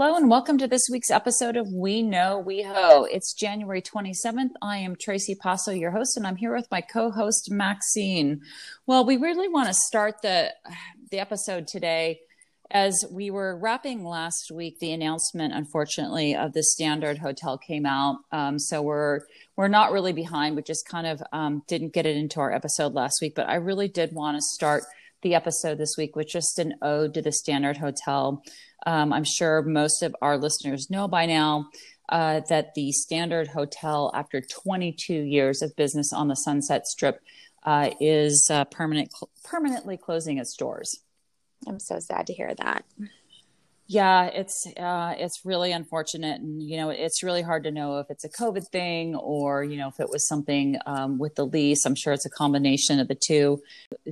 Hello and welcome to this week's episode of We Know WeHo. It's January 27th. I am Tracy Passo, your host, and I'm here with my co-host Maxine. Well, we really want to start the the episode today as we were wrapping last week. The announcement, unfortunately, of the Standard Hotel came out, um, so we're we're not really behind. We just kind of um, didn't get it into our episode last week, but I really did want to start the episode this week with just an ode to the Standard Hotel. Um, I'm sure most of our listeners know by now uh, that the Standard Hotel, after 22 years of business on the Sunset Strip, uh, is uh, permanent, permanently closing its doors. I'm so sad to hear that. Yeah, it's uh, it's really unfortunate, and you know it's really hard to know if it's a COVID thing or you know if it was something um, with the lease. I'm sure it's a combination of the two.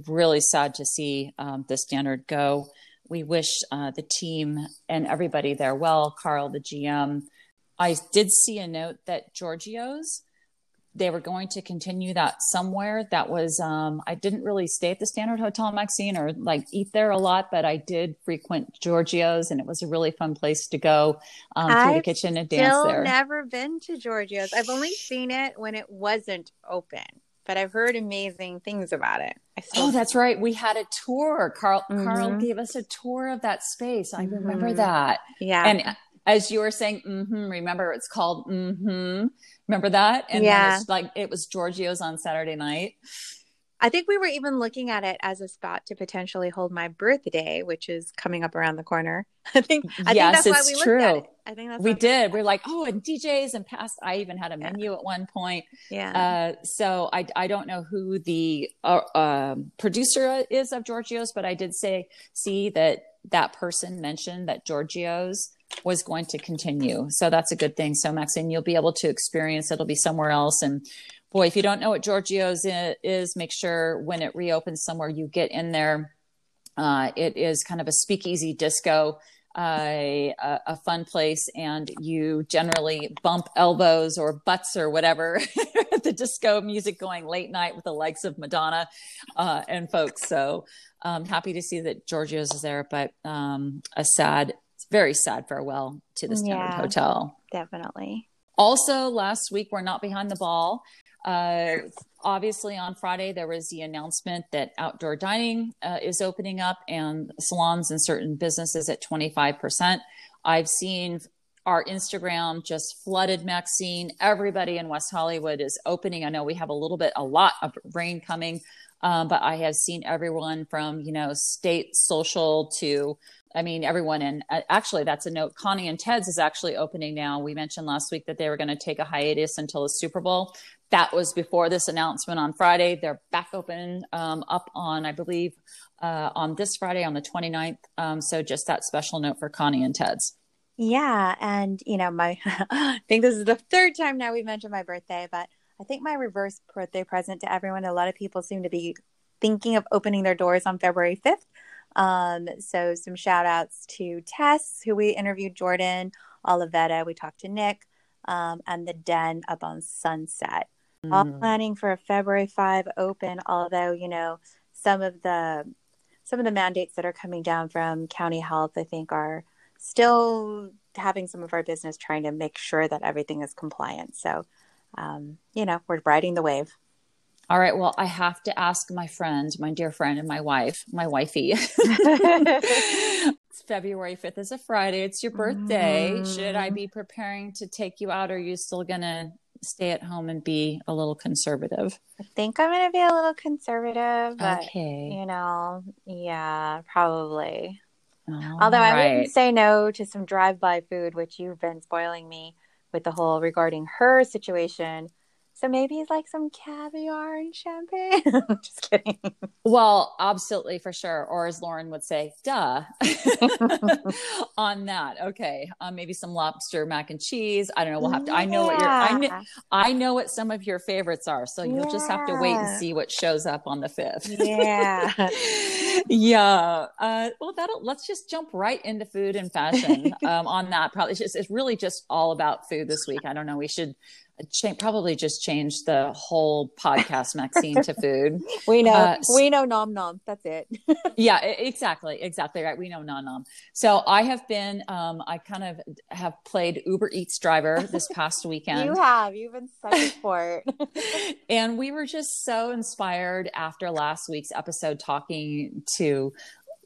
Really sad to see um, the standard go we wish uh, the team and everybody there well. Carl, the GM. I did see a note that Giorgio's they were going to continue that somewhere. That was um, I didn't really stay at the Standard Hotel Maxine or like eat there a lot, but I did frequent Giorgio's, and it was a really fun place to go um, to the kitchen and dance there. I've never been to Giorgio's. I've only seen it when it wasn't open but I've heard amazing things about it. oh, that's right. We had a tour. Carl mm-hmm. Carl gave us a tour of that space. I mm-hmm. remember that. Yeah. And as you were saying, mm-hmm, remember it's called mm-hmm. Remember that? And yeah. like it was Giorgio's on Saturday night. I think we were even looking at it as a spot to potentially hold my birthday, which is coming up around the corner. I think. I yes, think that's it's true. I think that's we did. We are like, oh, and DJs and past. I even had a menu yeah. at one point. Yeah. Uh, so I I don't know who the uh, uh, producer is of Giorgio's, but I did say see that that person mentioned that Giorgio's was going to continue. So that's a good thing. So Maxine, you'll be able to experience. It'll be somewhere else and boy, if you don't know what Giorgio's is, make sure when it reopens somewhere you get in there. Uh, it is kind of a speakeasy disco, uh, a, a, fun place, and you generally bump elbows or butts or whatever the disco music going late night with the likes of Madonna uh, and folks. So I'm um, happy to see that Giorgio's is there, but um, a sad, very sad farewell to the Standard yeah, Hotel. Definitely. Also, last week, we're not behind the ball. Uh, obviously, on Friday, there was the announcement that outdoor dining uh, is opening up and salons and certain businesses at 25%. I've seen our Instagram just flooded, Maxine. Everybody in West Hollywood is opening. I know we have a little bit, a lot of rain coming, um, but I have seen everyone from, you know, state social to I mean, everyone And actually, that's a note. Connie and Ted's is actually opening now. We mentioned last week that they were going to take a hiatus until the Super Bowl. That was before this announcement on Friday. They're back open um, up on, I believe, uh, on this Friday on the 29th. Um, so just that special note for Connie and Ted's. Yeah. And, you know, my, I think this is the third time now we've mentioned my birthday, but I think my reverse birthday present to everyone, a lot of people seem to be thinking of opening their doors on February 5th. Um, so some shout outs to Tess, who we interviewed, Jordan, Olivetta, we talked to Nick, um, and the Den up on Sunset. Mm. All planning for a February 5 open, although, you know, some of the some of the mandates that are coming down from county health, I think, are still having some of our business trying to make sure that everything is compliant. So, um, you know, we're riding the wave. All right. Well, I have to ask my friend, my dear friend, and my wife, my wifey. it's February 5th is a Friday. It's your birthday. Mm. Should I be preparing to take you out? Or are you still going to stay at home and be a little conservative? I think I'm going to be a little conservative. But, okay. You know, yeah, probably. All Although right. I wouldn't say no to some drive by food, which you've been spoiling me with the whole regarding her situation so maybe it's like some caviar and champagne. Just kidding. Well, absolutely for sure. Or as Lauren would say, duh. On that. Okay. Um, maybe some lobster mac and cheese. I don't know. We'll have to I know what your I know I know what some of your favorites are. So you'll yeah. just have to wait and see what shows up on the fifth. Yeah. yeah. Uh, well that'll let's just jump right into food and fashion um, on that. Probably it's, just, it's really just all about food this week. I don't know. We should cha- probably just changed the whole podcast, Maxine, to food. We know, Uh, we know, nom nom. That's it. yeah exactly exactly right we know nom nom so i have been um i kind of have played uber eats driver this past weekend you have. You've been such a sport. and we were just so inspired after last week's episode talking to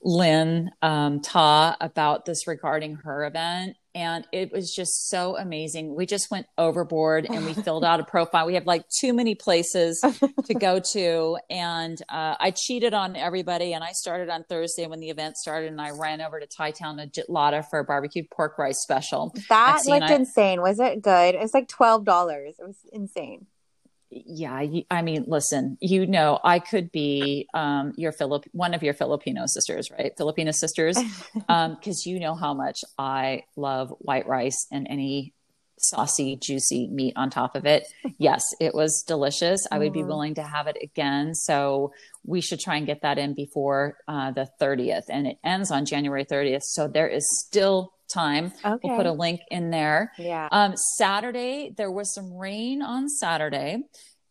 lynn um, ta about this regarding her event and it was just so amazing we just went overboard and we filled out a profile we have like too many places to go to and uh, i cheated on everybody and i started on thursday when the event started and i ran over to thai town to jitlada for a barbecued pork rice special that looked I- insane. Was it good? It was like twelve dollars. It was insane. Yeah i mean listen you know i could be um your Philip one of your filipino sisters right? Filipino sisters um because you know how much i love white rice and any saucy juicy meat on top of it. Yes it was delicious. I would be Mhm. willing to have it again. So we should try and get that in before uh, the 30th and it ends on january 30th so there is still time Okay. we'll put a link in there yeah. um, Saturday, there was some rain on Saturday.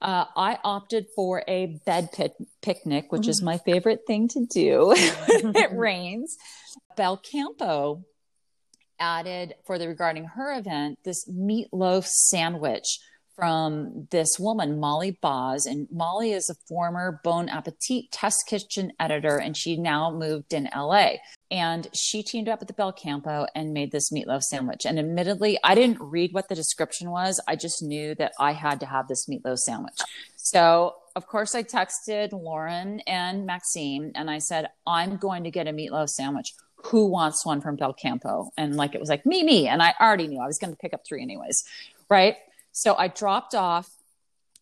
Uh, I opted for a bed pit- picnic, which is my favorite thing to do. when it rains. Belcampo added for the regarding her event this meatloaf sandwich from this woman, Molly Baz. And Molly is a former Bon Appetit test kitchen editor, and she now moved in LA. And she teamed up with the Belcampo and made this meatloaf sandwich. And admittedly, I didn't read what the description was. I just knew that I had to have this meatloaf sandwich. So, of course, I texted Lauren and Maxine and I said, I'm going to get a meatloaf sandwich. Who wants one from Belcampo? And like it was like, me, me. And I already knew I was going to pick up three anyways. Right. So I dropped off.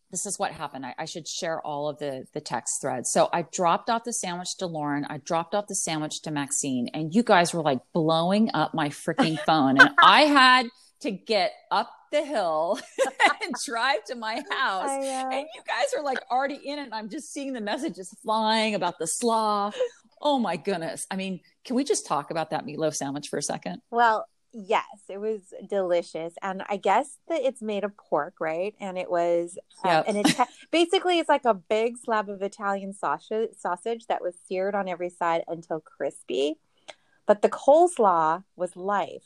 This is what happened. I, I should share all of the the text threads. So I dropped off the sandwich to Lauren. I dropped off the sandwich to Maxine, and you guys were like blowing up my freaking phone, and I had to get up the hill and drive to my house. And you guys are like already in it. And I'm just seeing the messages flying about the slaw. Oh my goodness. I mean, can we just talk about that meatloaf sandwich for a second? Well, yes, it was delicious, and I guess that it's made of pork, right? And it was, um, Yep. and it's basically it's like a big slab of Italian sausage sausage that was seared on every side until crispy, but the coleslaw was life,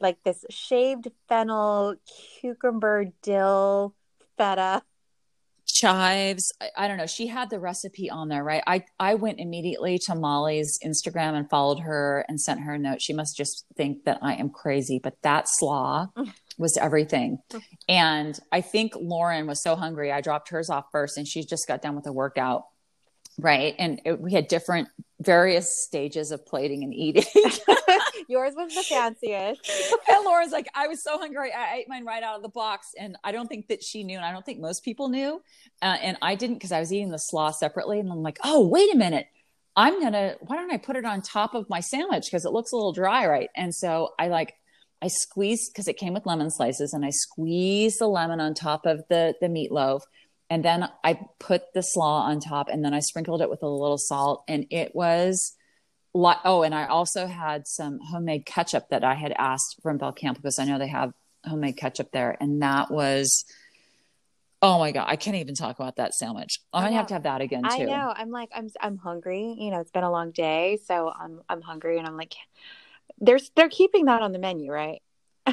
like this shaved fennel, cucumber, dill, feta. Chives. I, I don't know. She had the recipe on there right? I i went immediately to molly's instagram and followed her and sent her a note. She must just think that i am crazy but that slaw was everything. And i think lauren was so hungry i dropped hers off first and she just got done with a workout right? And it, we had different various stages of plating and eating Yours was the fanciest. and Laura's like, I was so hungry. I ate mine right out of the box. And I don't think that she knew. And I don't think most people knew. Uh, and I didn't because I was eating the slaw separately. And I'm like, oh, wait a minute. I'm going to, why don't I put it on top of my sandwich? Because it looks a little dry, right? And so I like, I squeezed because it came with lemon slices and I squeezed the lemon on top of the, the meatloaf. And then I put the slaw on top and then I sprinkled it with a little salt. And it was, oh, and I also had some homemade ketchup that I had asked from Belcampo because I know they have homemade ketchup there, and that was, oh my god, I can't even talk about that sandwich. I'm I gonna have to have that again too. I know. I'm like, I'm I'm hungry. You know, it's been a long day, so I'm I'm hungry, and I'm like, there's they're keeping that on the menu, right?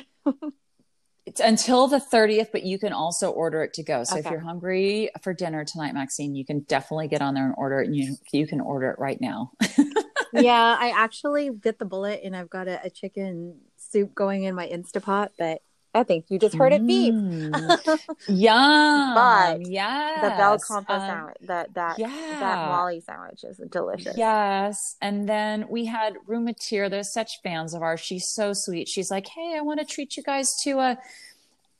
It's until the 30th, but you can also order it to go. So if you're hungry for dinner tonight, Maxine, you can definitely get on there and order it, and you you can order it right now. yeah, I actually bit the bullet, and I've got a, a chicken soup going in my Instapot, but I think you just heard it beep. Mm. Yum. But yes. The Belcampo Um, sandwich, that that yeah. that Molly sandwich is delicious. Yes. And then we had Rheumatier. They're such fans of ours. She's so sweet. She's like, Hey, I want to treat you guys to a,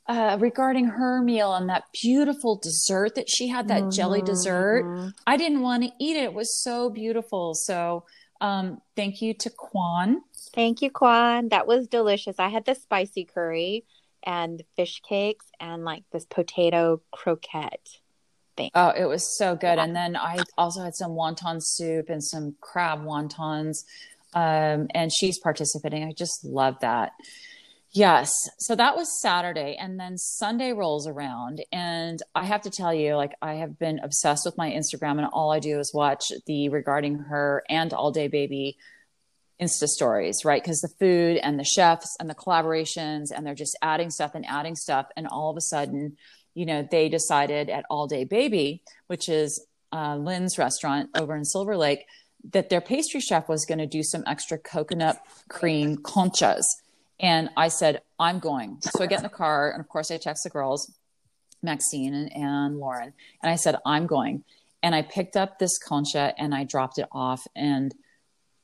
uh, regarding her meal and that beautiful dessert that she had, that jelly dessert. Mhm. I didn't want to eat it. It was so beautiful. So, um, thank you to Kwan. Thank you, Kwan. That was delicious. I had the spicy curry and fish cakes and like this potato croquette. Thing. Oh, it was so good. Yeah. And then I also had some wonton soup and some crab wontons. Um, and she's participating. I just love that. Yes. So that was Saturday. And then Sunday rolls around. And I have to tell you, like, I have been obsessed with my Instagram, and all I do is watch the regarding her and All Day Baby Insta stories, right? Because the food and the chefs and the collaborations, and they're just adding stuff and adding stuff. And all of a sudden, you know, they decided at All Day Baby, which is uh, Lynn's restaurant over in Silver Lake, that their pastry chef was going to do some extra coconut cream conchas and I said, I'm going. So I get in the car, and of course, I text the girls, Maxine and, and Lauren, and I said, I'm going. And I picked up this concha and I dropped it off. And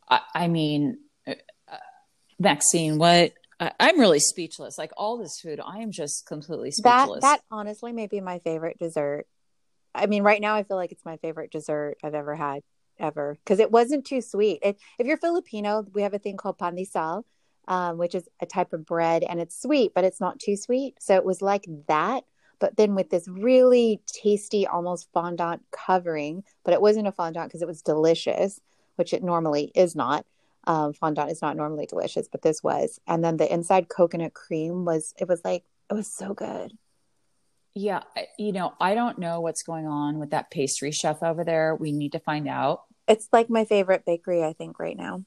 I, I mean, uh, Maxine, what? I, I'm really speechless. Like all this food, I am just completely speechless. That, that honestly may be my favorite dessert. I mean, right now, I feel like it's my favorite dessert I've ever had, ever, because it wasn't too sweet. It, if you're Filipino, we have a thing called pan de sal, um, which is a type of bread and it's sweet, but it's not too sweet. So it was like that, but then with this really tasty, almost fondant covering. But it wasn't a fondant because it was delicious, which it normally is not. Um, fondant is not normally delicious, but this was. And then the inside coconut cream was, it was like, it was so good. Yeah. You know, I don't know what's going on with that pastry chef over there. We need to find out. It's like my favorite bakery, I think, right now.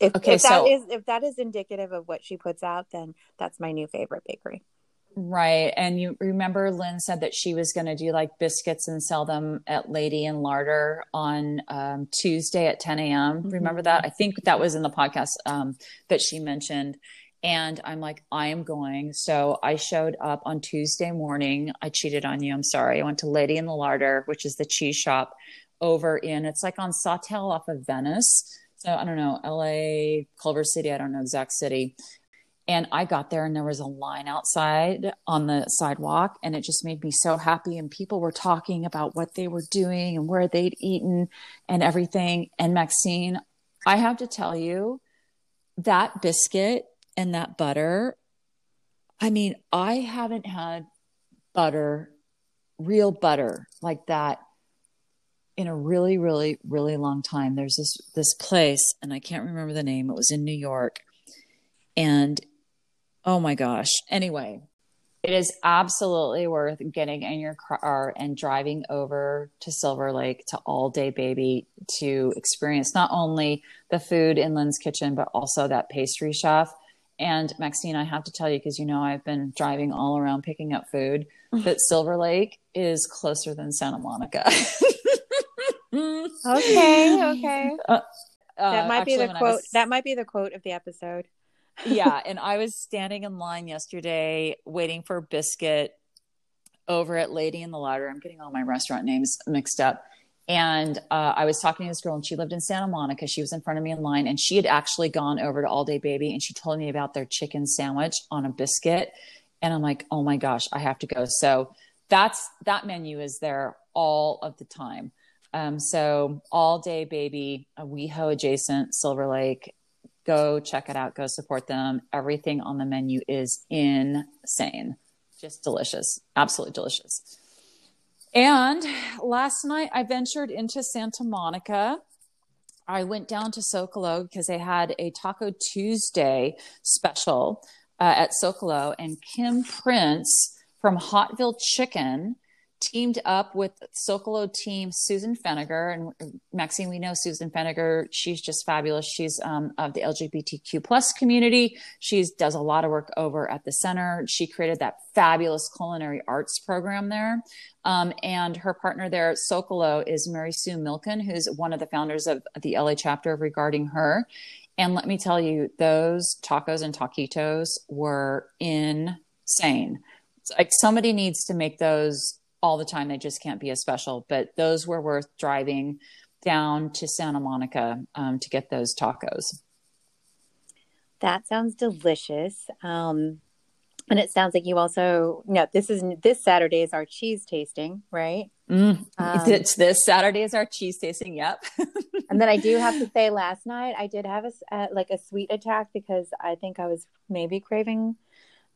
If, okay, if so, that is if that is indicative of what she puts out, then that's my new favorite bakery. Right. And you remember Lynn said that she was going to do like biscuits and sell them at Lady and Larder on um, Tuesday at 10 a.m. Mm-hmm. Remember that? I think that was in the podcast um, that she mentioned. And I'm like, I am going. So I showed up on Tuesday morning. I cheated on you. I'm sorry. I went to Lady and the Larder, which is the cheese shop over in, it's like on Sawtell off of Venice. So I don't know, LA, Culver City, I don't know exact city. And I got there and there was a line outside on the sidewalk and it just made me so happy. And people were talking about what they were doing and where they'd eaten and everything. And Maxine, I have to tell you, that biscuit and that butter, I mean, I haven't had butter, real butter like that in a really, really, really long time. There's this this place, and I can't remember the name. It was in New York, and oh my gosh. Anyway, it is absolutely worth getting in your car and driving over to Silver Lake to All Day Baby to experience not only the food in Lynn's kitchen, but also that pastry chef. And Maxine, I have to tell you, because you know I've been driving all around picking up food, that Silver Lake is closer than Santa Monica. okay, okay. Uh, uh, that might be the quote. Was... That might be the quote of the episode. yeah, and I was standing in line yesterday waiting for biscuit over at Lady in the Larder. I'm getting all my restaurant names mixed up. And uh, I was talking to this girl, and she lived in Santa Monica. She was in front of me in line, and she had actually gone over to All Day Baby, and she told me about their chicken sandwich on a biscuit. And I'm like, oh my gosh, I have to go. So that's that menu is there all of the time. Um, so all day baby, a WeHo adjacent Silver Lake. Go check it out. Go support them. Everything on the menu is insane. Just delicious. Absolutely delicious. And last night I ventured into Santa Monica. I went down to Socalo because they had a Taco Tuesday special uh, at Socalo, and Kim Prince from Hotville Chicken teamed up with Socalo team Susan Feniger and Maxine. We know Susan Feniger; she's just fabulous. She's um, of the LGBTQ plus community. She does a lot of work over at the center. She created that fabulous culinary arts program there, um, and her partner there at Socalo is Mary Sue Milliken, who's one of the founders of the LA chapter Regarding Her. And let me tell you, those tacos and taquitos were insane. like somebody needs to make those all the time. They just can't be as special. But those were worth driving down to Santa Monica um, to get those tacos. That sounds delicious. Um, and it sounds like you also, no, this is this Saturday is our cheese tasting, right? Mm, um, it's this Saturday is our cheese tasting. Yep. and then I do have to say, last night I did have a uh, like a sweet attack because I think I was maybe craving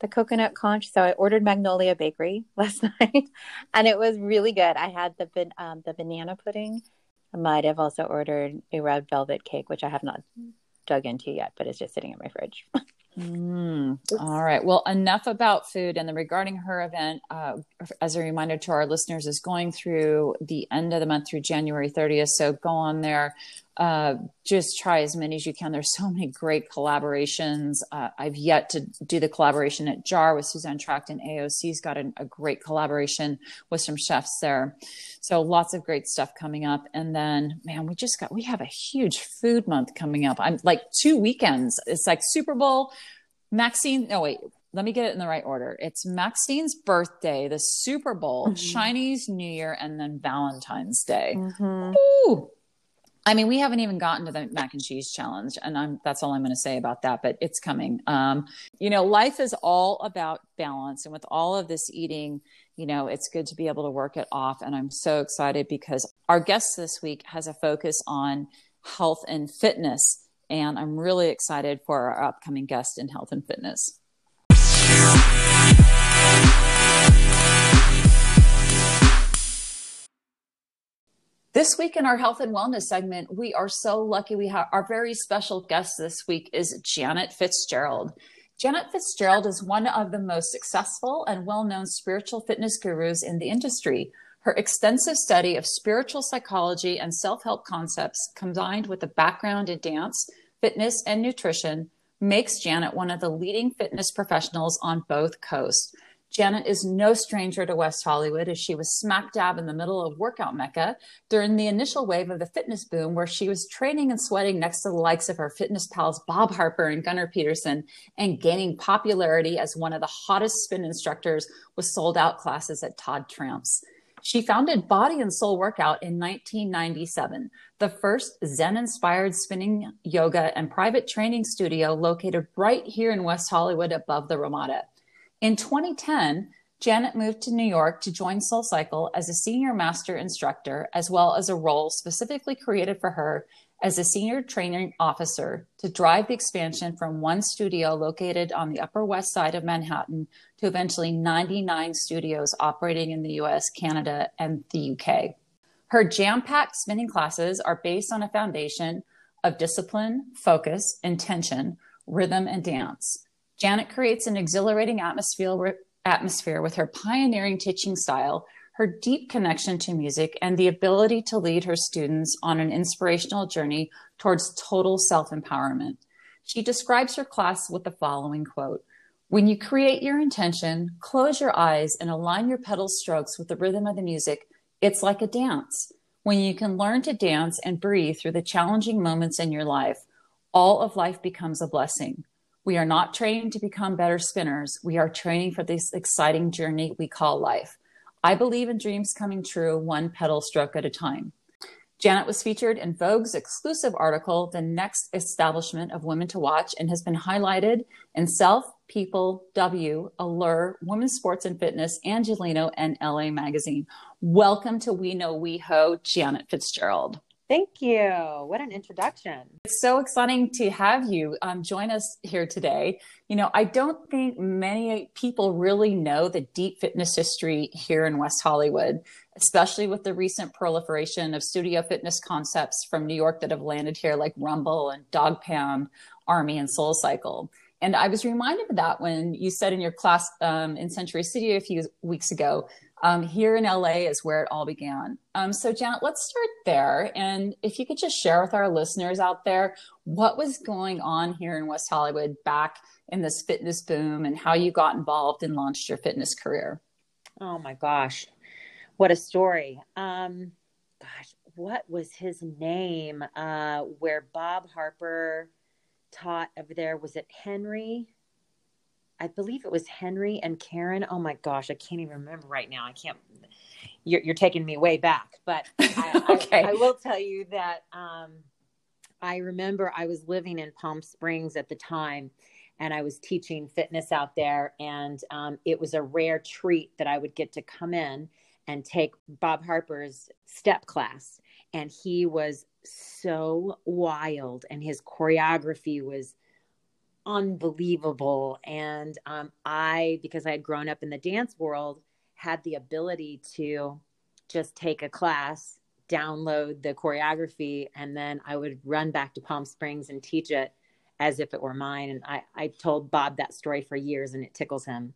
the coconut conch. So I ordered Magnolia Bakery last night, and it was really good. I had the um, the banana pudding. I might have also ordered a red velvet cake, which I have not dug into yet, but it's just sitting in my fridge. Mm, all right. Well, enough about food. And then regarding her event, uh, as a reminder to our listeners, is going through the end of the month through January 30th. So go on there, uh, just try as many as you can. There's so many great collaborations. Uh, I've yet to do the collaboration at JAR with Suzanne Tracht and AOC's got a, a great collaboration with some chefs there. So lots of great stuff coming up. And then, man, we just got, we have a huge food month coming up. I'm like two weekends. It's like Super Bowl, Maxine. No, wait, let me get it in the right order. It's Maxine's birthday, the Super Bowl, mm-hmm. Chinese New Year, and then Valentine's Day. Mm-hmm. Ooh, I mean, we haven't even gotten to the mac and cheese challenge, and I'm, that's all I'm going to say about that. But it's coming. Um, you know, life is all about balance, and with all of this eating, you know, it's good to be able to work it off. And I'm so excited because our guest this week has a focus on health and fitness, and I'm really excited for our upcoming guest in health and fitness. This week in our health and wellness segment, we are so lucky. We have our very special guest this week is Janet Fitzgerald. Janet Fitzgerald is one of the most successful and well known spiritual fitness gurus in the industry. Her extensive study of spiritual psychology and self help concepts, combined with a background in dance, fitness, and nutrition, makes Janet one of the leading fitness professionals on both coasts. Janet is no stranger to West Hollywood as she was smack dab in the middle of workout mecca during the initial wave of the fitness boom, where she was training and sweating next to the likes of her fitness pals Bob Harper and Gunnar Peterson and gaining popularity as one of the hottest spin instructors with sold out classes at Todd Tramp's. She founded Body and Soul Workout in 1997, the first Zen inspired spinning yoga and private training studio located right here in West Hollywood above the Ramada. In 2010, Janet moved to New York to join SoulCycle as a senior master instructor, as well as a role specifically created for her as a senior training officer to drive the expansion from one studio located on the Upper West Side of Manhattan to eventually 99 studios operating in the US, Canada, and the UK. Her jam packed spinning classes are based on a foundation of discipline, focus, intention, rhythm, and dance. Janet creates an exhilarating atmosphere, atmosphere with her pioneering teaching style, her deep connection to music, and the ability to lead her students on an inspirational journey towards total self empowerment. She describes her class with the following quote When you create your intention, close your eyes, and align your pedal strokes with the rhythm of the music, it's like a dance. When you can learn to dance and breathe through the challenging moments in your life, all of life becomes a blessing. We are not trained to become better spinners. We are training for this exciting journey we call life. I believe in dreams coming true, one pedal stroke at a time. Janet was featured in Vogue's exclusive article, The Next Establishment of Women to Watch, and has been highlighted in Self, People, W, Allure, Women's Sports and Fitness, Angeleno, and LA Magazine. Welcome to We Know WeHo, Janet Fitzgerald. Thank you. What an introduction. It's so exciting to have you um, join us here today. You know, I don't think many people really know the deep fitness history here in West Hollywood, especially with the recent proliferation of studio fitness concepts from New York that have landed here, like Rumble and Dog Pound, Army, and Soul Cycle. And I was reminded of that when you said in your class um, in Century City a few weeks ago um, here in LA is where it all began. Um, so, Janet, let's start there. And if you could just share with our listeners out there what was going on here in West Hollywood back in this fitness boom and how you got involved and launched your fitness career. Oh my gosh, what a story. Um, gosh, what was his name? Uh, where Bob Harper taught over there? Was it Henry? I believe it was Henry and Karen. Oh my gosh, I can't even remember right now. I can't. You're, you're taking me way back, but I, okay. I, I, will tell you that um, I remember I was living in Palm Springs at the time, and I was teaching fitness out there, and um, it was a rare treat that I would get to come in and take Bob Harper's step class, and he was so wild, and his choreography was unbelievable. And um, I, because I had grown up in the dance world, had the ability to just take a class, download the choreography, and then I would run back to Palm Springs and teach it as if it were mine. And I, I told Bob that story for years and it tickles him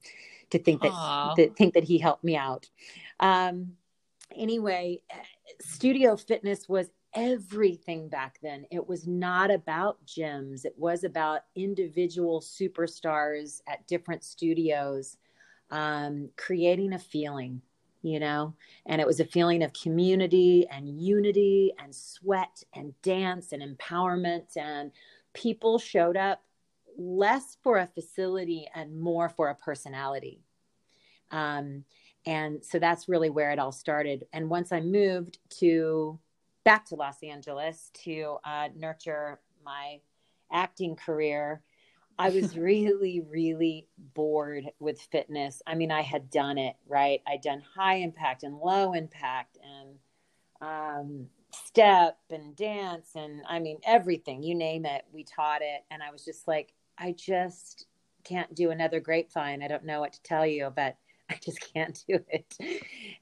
to think that, that think that he helped me out. Um, anyway, studio fitness was everything back then. It was not about gyms. It was about individual superstars at different studios, um, creating a feeling, you know, and it was a feeling of community and unity and sweat and dance and empowerment. And people showed up less for a facility and more for a personality. Um, and so that's really where it all started. And once I moved to back to Los Angeles to uh, nurture my acting career, I was really, really bored with fitness. I mean, I had done it, right? I'd done high impact and low impact and um, step and dance and I mean, everything, you name it, we taught it. And I was just like, I just can't do another grapevine. I don't know what to tell you, but I just can't do it.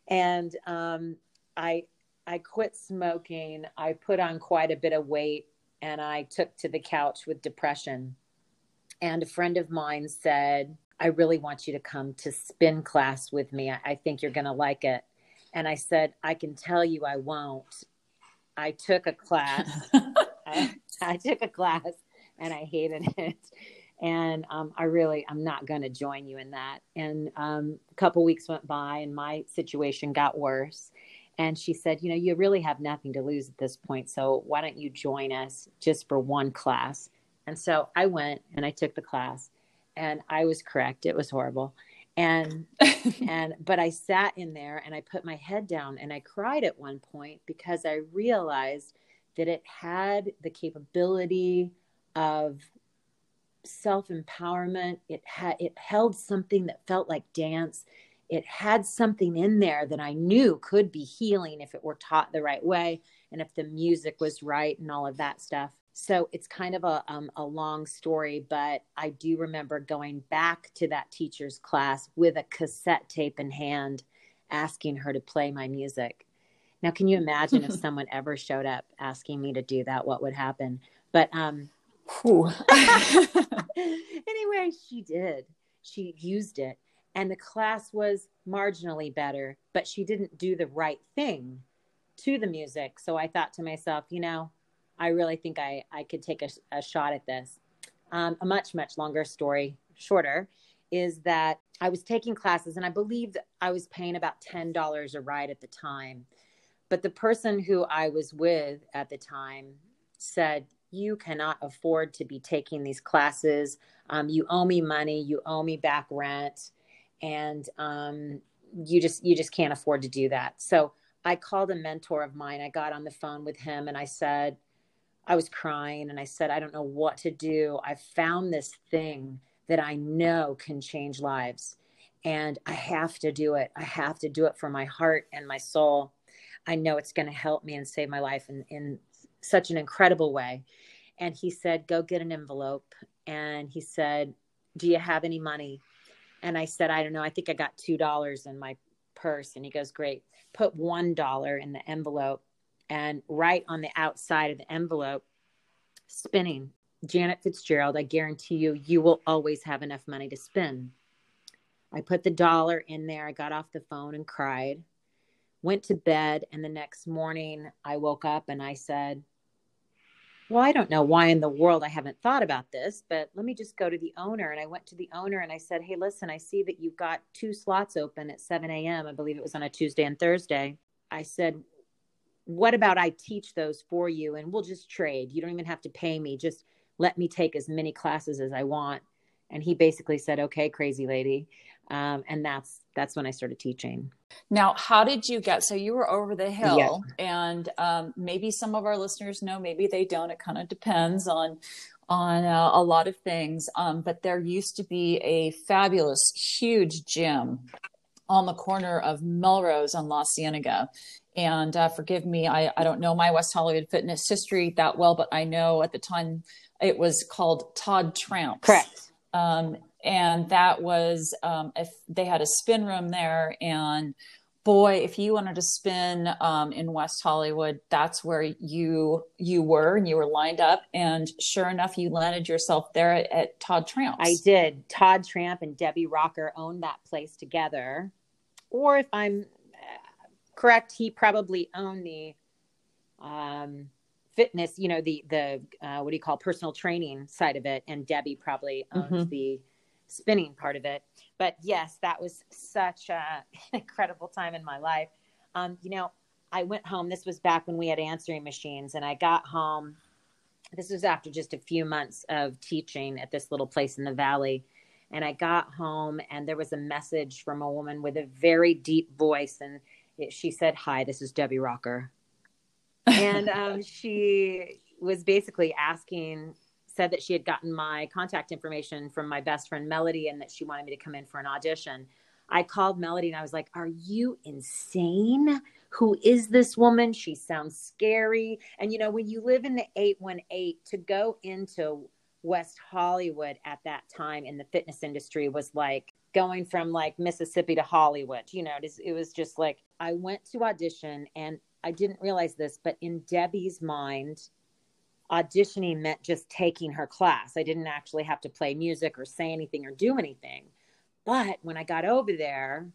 And um, I I quit smoking. I put on quite a bit of weight, and I took to the couch with depression. And a friend of mine said, "I really want you to come to spin class with me. I, I think you're going to like it." And I said, "I can tell you, I won't." I took a class. I, I took a class, and I hated it and um, i really i'm not going to join you in that and um, a couple weeks went by and my situation got worse and she said you know you really have nothing to lose at this point so why don't you join us just for one class and so i went and i took the class and i was correct it was horrible and and but i sat in there and i put my head down and i cried at one point because i realized that it had the capability of self empowerment. It had it held something that felt like dance. It had something in there that I knew could be healing if it were taught the right way and if the music was right and all of that stuff. So it's kind of a um, a long story, but I do remember going back to that teacher's class with a cassette tape in hand, asking her to play my music. Now, can you imagine if someone ever showed up asking me to do that? What would happen? But um, anyway, she did. She used it. And the class was marginally better, but she didn't do the right thing to the music. So I thought to myself, you know, I really think I, I could take a, a shot at this. Um, a much, much longer story, shorter, is that I was taking classes and I believed I was paying about $10 a ride at the time. But the person who I was with at the time said, you cannot afford to be taking these classes. Um, you owe me money. You owe me back rent, and um, you just you just can't afford to do that. So I called a mentor of mine. I got on the phone with him, and I said, I was crying, and I said, I don't know what to do. I found this thing that I know can change lives, and I have to do it. I have to do it for my heart and my soul. I know it's going to help me and save my life in, in such an incredible way. And he said, Go get an envelope. And he said, Do you have any money? And I said, I don't know. I think I got $2 in my purse. And he goes, Great. Put $1 in the envelope. And right on the outside of the envelope, spinning, Janet Fitzgerald, I guarantee you, you will always have enough money to spin. I put the dollar in there. I got off the phone and cried, went to bed. And the next morning, I woke up and I said, well, I don't know why in the world I haven't thought about this, but let me just go to the owner. And I went to the owner and I said, Hey, listen, I see that you've got two slots open at 7 a.m. I believe it was on a Tuesday and Thursday. I said, What about I teach those for you and we'll just trade? You don't even have to pay me. Just let me take as many classes as I want. And he basically said, Okay, crazy lady. Um, and that's that's when I started teaching. Now, how did you get? So you were over the hill, yeah. and um, maybe some of our listeners know, maybe they don't. It kind of depends on on uh, a lot of things. Um, but there used to be a fabulous, huge gym on the corner of Melrose on La Cienega. And uh, forgive me, I, I don't know my West Hollywood fitness history that well, but I know at the time it was called Todd Tramps. Correct. Um, and that was um, if they had a spin room there and boy, if you wanted to spin um, in West Hollywood, that's where you you were and you were lined up. And sure enough, you landed yourself there at, at Todd Tramp. I did. Todd Tramp and Debbie Rocker owned that place together. Or if I'm uh, correct, he probably owned the um, fitness, you know, the the uh, what do you call personal training side of it, and Debbie probably owns mm-hmm. the spinning part of it. But yes, that was such a, an incredible time in my life. Um, you know, I went home. This was back when we had answering machines, and I got home. This was after just a few months of teaching at this little place in the valley. And I got home, and there was a message from a woman with a very deep voice. And it, she said, Hi, this is Debbie Rocker. and um, she was basically asking said that she had gotten my contact information from my best friend Melody and that she wanted me to come in for an audition. I called Melody and I was like, Are you insane? Who is this woman? She sounds scary. And you know, when you live in the 818, to go into West Hollywood at that time in the fitness industry was like going from like Mississippi to Hollywood. You know, it, is, it was just like I went to audition and I didn't realize this, but in Debbie's mind, auditioning meant just taking her class. I didn't actually have to play music or say anything or do anything. But when I got over there,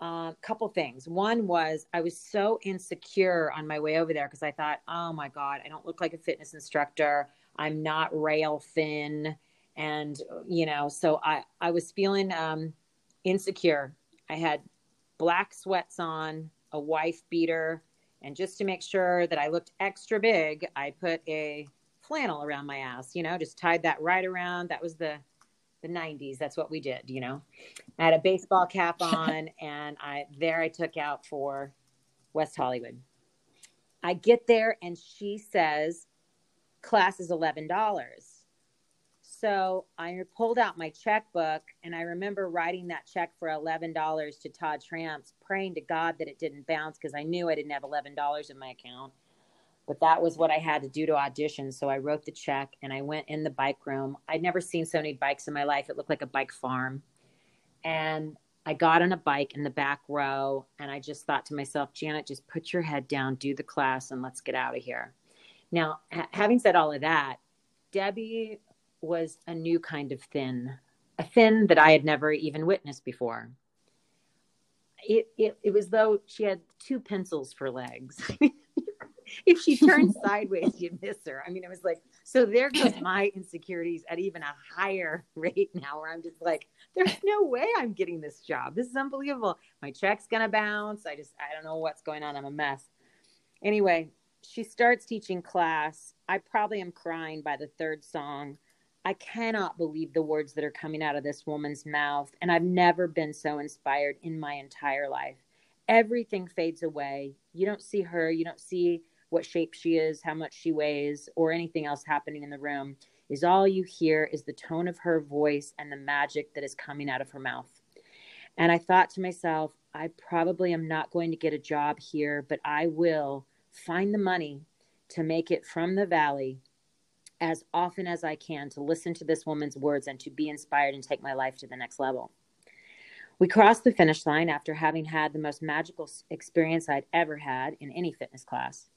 a uh, couple things. One was I was so insecure on my way over there because I thought, oh my God, I don't look like a fitness instructor. I'm not rail thin. And, you know, so I, I was feeling um, insecure. I had black sweats on, a wife beater, and just to make sure that I looked extra big, I put a flannel around my ass, you know, just tied that right around. That was the the 90s. That's what we did, you know. I had a baseball cap on and I there I took out for West Hollywood. I get there and she says class is $11. So I pulled out my checkbook and I remember writing that check for $11 to Todd Tramps, praying to God that it didn't bounce because I knew I didn't have $11 in my account. But that was what I had to do to audition. So I wrote the check and I went in the bike room. I'd never seen so many bikes in my life. It looked like a bike farm. And I got on a bike in the back row and I just thought to myself, Janet, just put your head down, do the class, and let's get out of here. Now, ha- having said all of that, Debbie was a new kind of thin, a thin that I had never even witnessed before. It, it, it was though she had two pencils for legs. if she turned sideways, you'd miss her. I mean, it was like, so there goes my insecurities at even a higher rate now, where I'm just like, there's no way I'm getting this job. This is unbelievable. My check's gonna bounce. I just, I don't know what's going on. I'm a mess. Anyway, she starts teaching class. I probably am crying by the third song. I cannot believe the words that are coming out of this woman's mouth. And I've never been so inspired in my entire life. Everything fades away. You don't see her, you don't see what shape she is, how much she weighs, or anything else happening in the room. Is all you hear is the tone of her voice and the magic that is coming out of her mouth. And I thought to myself, I probably am not going to get a job here, but I will find the money to make it from the valley as often as I can to listen to this woman's words and to be inspired and take my life to the next level. We crossed the finish line after having had the most magical experience I'd ever had in any fitness class.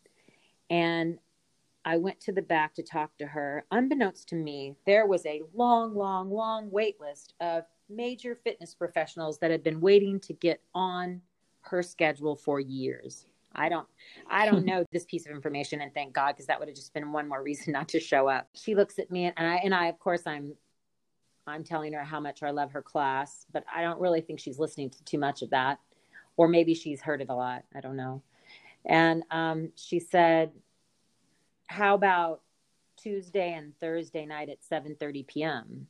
And I went to the back to talk to her. Unbeknownst to me, there was a long, long, long wait list of major fitness professionals that had been waiting to get on her schedule for years. I don't I don't know this piece of information and thank God because that would have just been one more reason not to show up. She looks at me and I and I of course I'm I'm telling her how much I love her class, but I don't really think she's listening to too much of that. Or maybe she's heard it a lot. I don't know. And um, she said, How about Tuesday and Thursday night at 7:30 p.m.?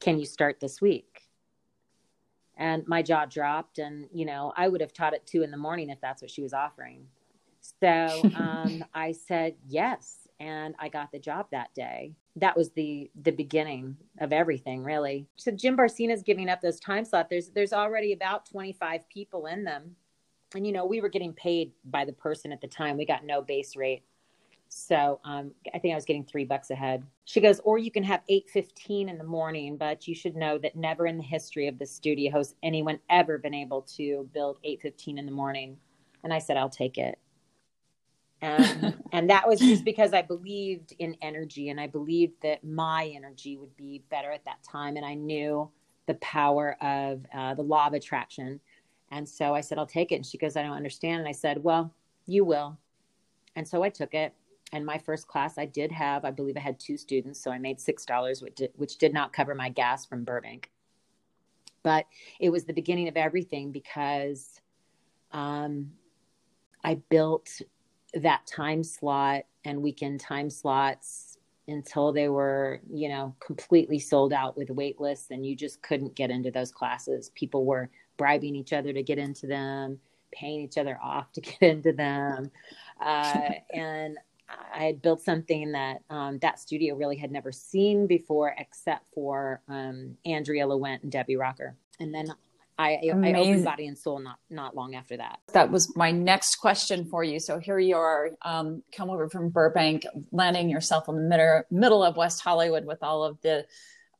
Can you start this week? And my jaw dropped and you know i would have taught at two in the morning if that's what she was offering. So um, i said yes and i got the job that day. That was the the beginning of everything really. So jim barcena's giving up those time slots. There's there's already about 25 people in them. And you know we were getting paid by the person at the time. We got no base rate So um, I think I was getting three bucks ahead. She goes, or you can have 8.15 in the morning, but you should know that never in the history of the studio has anyone ever been able to build 8.15 in the morning. And I said, I'll take it. And, and that was just because I believed in energy and I believed that my energy would be better at that time. And I knew the power of uh, the law of attraction. And so I said, I'll take it. And she goes, I don't understand. And I said, Well, you will. And so I took it and my first class i did have i believe i had two students so i made six dollars which did, which did not cover my gas from burbank. But it was the beginning of everything because um, i built that time slot and weekend time slots until they were you know completely sold out with wait lists and you just couldn't get into those classes. People were bribing each other to get into them paying each other off to get into them. Uh, and I had built something that um, that studio really had never seen before, except for um, Andrea Lewent and Debbie Rocker. And then I, I opened Body and Soul not not long after that. That was my next question for you. So here you are, um, come over from Burbank, landing yourself in the middle middle of West Hollywood with all of the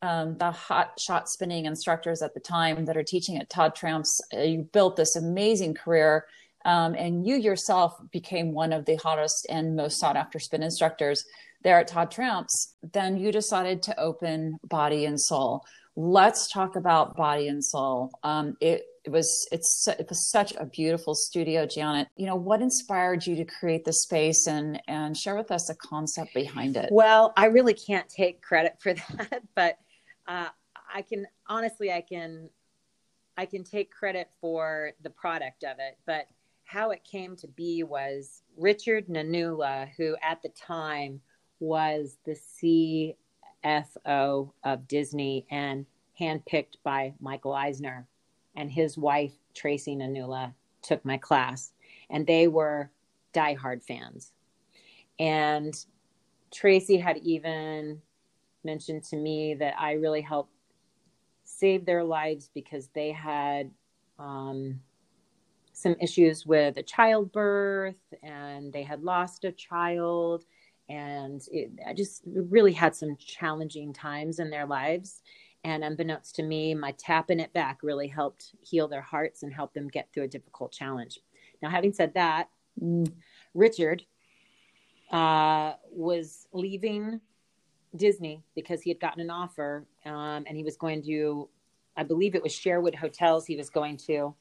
um, the hot shot spinning instructors at the time that are teaching at Todd Tramps. Uh, you built this amazing career um, and you yourself became one of the hottest and most sought after spin instructors there at Todd Tramps, then you decided to open Body and Soul. Let's talk about Body and Soul. Um, it, it was it's it was such a beautiful studio, Janet. You know what inspired you to create the space and and share with us the concept behind it. Well, I really can't take credit for that, but uh, I can honestly I can I can take credit for the product of it, but how it came to be was Richard Nanula, who at the time was the CFO of Disney and handpicked by Michael Eisner, and his wife, Tracy Nanula, took my class, and they were diehard fans. And Tracy had even mentioned to me that I really helped save their lives because they had um, some issues with a childbirth and they had lost a child and it, I just really had some challenging times in their lives. And unbeknownst to me, my tapping it back really helped heal their hearts and help them get through a difficult challenge. Now, having said that, Richard uh, was leaving Disney because he had gotten an offer um, and he was going to, I believe it was Starwood Hotels, he was going to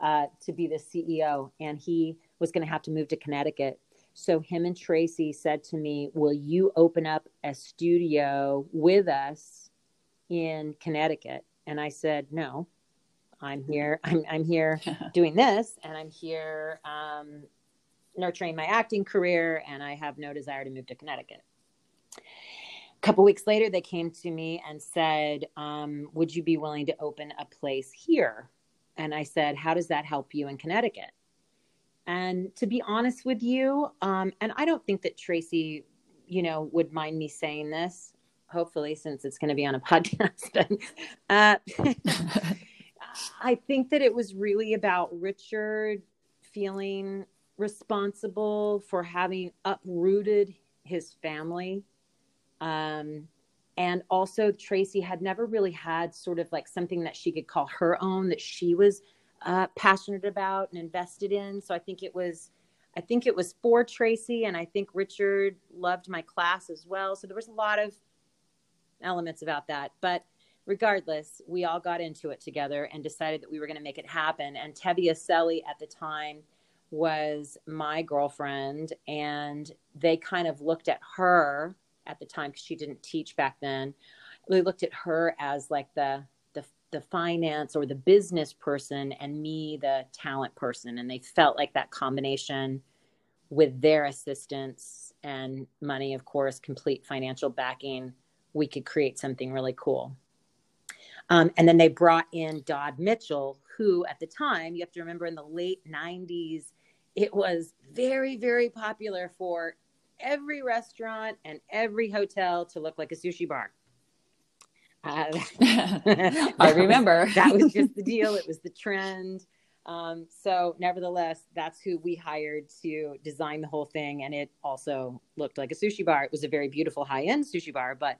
uh, to be the CEO, and he was going to have to move to Connecticut. So him and Tracy said to me, "Will you open up a studio with us in Connecticut?" And I said, "No, I'm here. I'm I'm here doing this, and I'm here um, nurturing my acting career, and I have no desire to move to Connecticut." A couple weeks later, they came to me and said, um, "Would you be willing to open a place here?" And I said, How does that help you in Connecticut? And to be honest with you, um, and I don't think that Tracy, you know, would mind me saying this, hopefully, since it's going to be on a podcast. uh, I think that it was really about Richard feeling responsible for having uprooted his family um, and also tracy had never really had sort of like something that she could call her own that she was uh, passionate about and invested in. So i think it was i think it was for tracy and i think richard loved my class as well. So there was a lot of elements about that. But regardless we all got into it together and decided that we were going to make it happen. And tevia selly at the time was my girlfriend and they kind of looked at her at the time because she didn't teach back then. We looked at her as like the the the finance or the business person and me the talent person and they felt like that combination with their assistance and money of course complete financial backing we could create something really cool um, and then they brought in Dodd Mitchell, who at the time, you have to remember in the late 90s, it was very, very popular for every restaurant and every hotel to look like a sushi bar. Uh, I remember. that was just the deal. It was the trend. Um, so, nevertheless, that's who we hired to design the whole thing. And it also looked like a sushi bar. It was a very beautiful high end sushi bar, but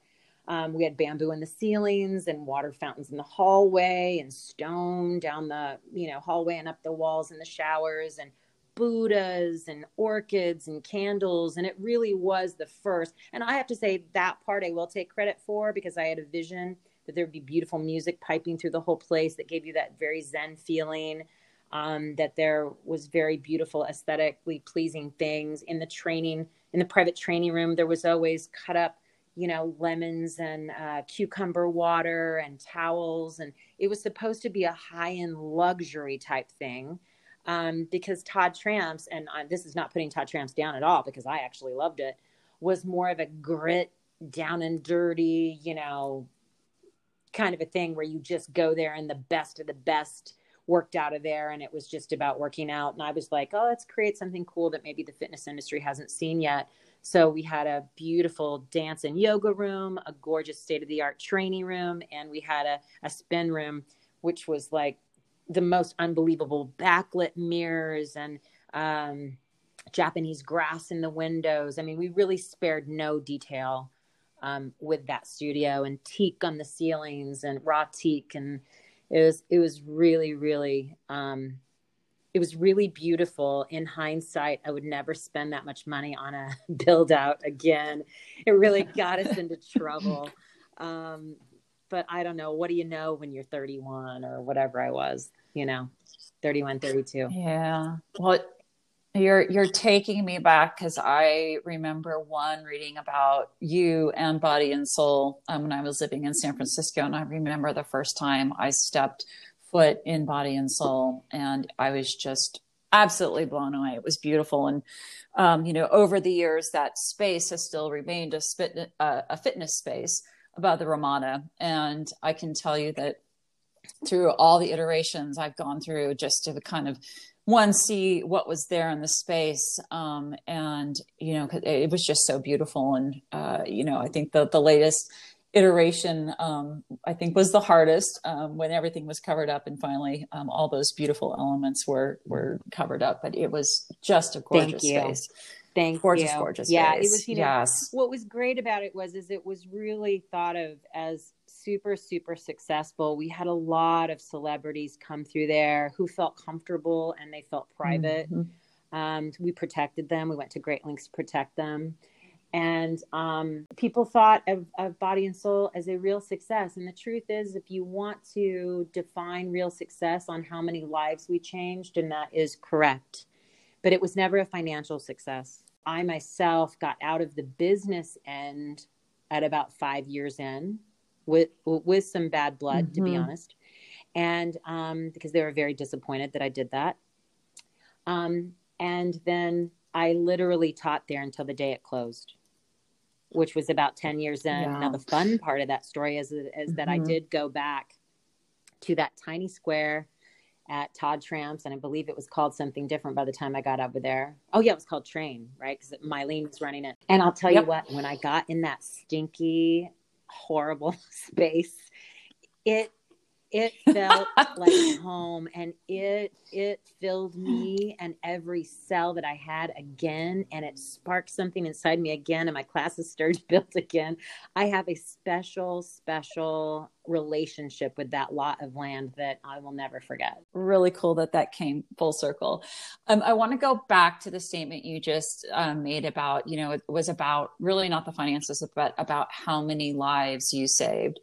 um, we had bamboo in the ceilings and water fountains in the hallway and stone down the you know hallway and up the walls in the showers and Buddhas and orchids and candles. And it really was the first. And I have to say that part I will take credit for because I had a vision that there'd be beautiful music piping through the whole place that gave you that very Zen feeling um, that there was very beautiful, aesthetically pleasing things in the training, in the private training room. There was always cut up, you know, lemons and uh, cucumber water and towels. And it was supposed to be a high end luxury type thing. Um, because Todd Tramps, and uh, this is not putting Todd Tramps down at all because I actually loved it, was more of a grit, down and dirty, you know, kind of a thing where you just go there and the best of the best worked out of there. And it was just about working out. And i was like oh let's create something cool that maybe the fitness industry hasn't seen yet. So we had a beautiful dance and yoga room a gorgeous state of the art training room and we had a, a spin room which was like the most unbelievable backlit mirrors and um, japanese grass in the windows. I mean we really spared no detail um, with that studio and teak on the ceilings and raw teak. And it was it was really really um, it was really beautiful. In hindsight i would never spend that much money on a build out again. It really got us into trouble. Um, but i don't know. What do you know when you're 31 or whatever i was you know 31 32 yeah. Well you're you're taking me back because I remember one reading about you and Body and Soul um, when I was living in San Francisco, and I remember the first time I stepped foot in Body and Soul, and I was just absolutely blown away. It was beautiful, and um, you know, over the years, that space has still remained a, spit, uh, a fitness space above the Ramada, and I can tell you that through all the iterations I've gone through, just to kind of one see what was there in the space um, and you know it was just so beautiful and uh, you know i think the the latest iteration um, i think was the hardest um, when everything was covered up and finally um, all those beautiful elements were were covered up but it was just a gorgeous space Thank gorgeous, you. gorgeous. Yeah, it was. You know, yes. What was great about it was, is it was really thought of as super, super successful. We had a lot of celebrities come through there who felt comfortable and they felt private. Mm-hmm. Um, we protected them. We went to great lengths to protect them. And um, people thought of, of Body and Soul as a real success. And the truth is, if you want to define real success on how many lives we changed, and that is correct, but it was never a financial success. I myself got out of the business end at about five years in with with some bad blood, mm-hmm. to be mm-hmm. honest, and um, because they were very disappointed that I did that. Um, and then I literally taught there until the day it closed, which was about ten years in. Yeah. Now the fun part of that story is is mm-hmm. that I mm-hmm. did go back to that tiny square at Todd Tramps, and I believe it was called something different by the time I got over there. Oh yeah, it was called Train, right? Because Mylene was running it. And I'll tell yep. you what, when I got in that stinky horrible space it it felt like home and it it filled me and every cell that i had again and it sparked something inside me again and my classes started built again. I have a special special relationship with that lot of land that i will never forget. Really cool that that came full circle. Um, i want to go back to the statement you just um, made about you know it was about really not the finances but about how many lives you saved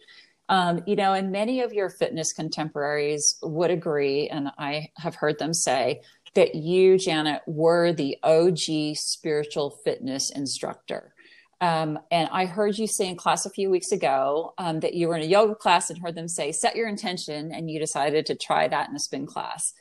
um, you know, and many of your fitness contemporaries would agree, and I have heard them say that you, Janet, were the OG spiritual fitness instructor. Um, and I heard you say in class a few weeks ago um, that you were in a yoga class and heard them say, set your intention, and you decided to try that in a spin class.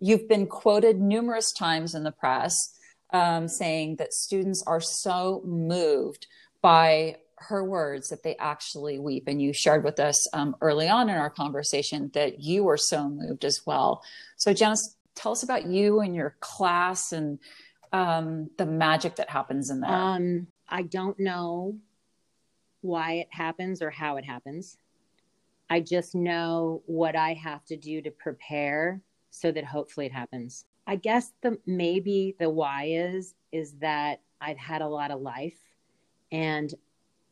You've been quoted numerous times in the press um, saying that students are so moved by her words that they actually weep. And you shared with us um, early on in our conversation that you were so moved as well. So, Janice, tell us about you and your class and um, the magic that happens in there. Um, I don't know why it happens or how it happens. I just know what I have to do to prepare so that hopefully it happens. I guess the maybe the why is is that I've had a lot of life and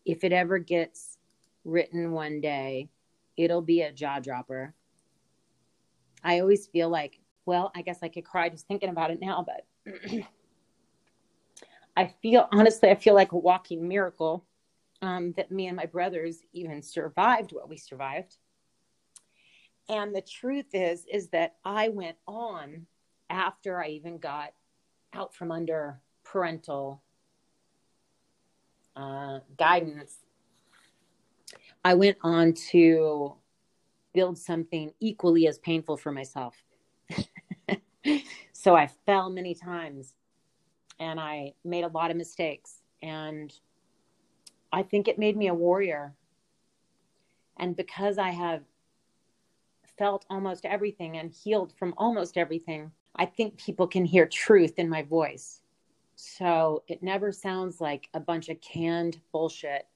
if it ever gets written one day, it'll be a jaw dropper. I always feel like, well, I guess I could cry just thinking about it now, but I feel honestly, I feel like a walking miracle um, that me and my brothers even survived what we survived. And the truth is, is that I went on after I even got out from under parental uh, guidance. I went on to build something equally as painful for myself. so I fell many times and I made a lot of mistakes. And I think it made me a warrior. And because I have felt almost everything and healed from almost everything, I think people can hear truth in my voice. So it never sounds like a bunch of canned bullshit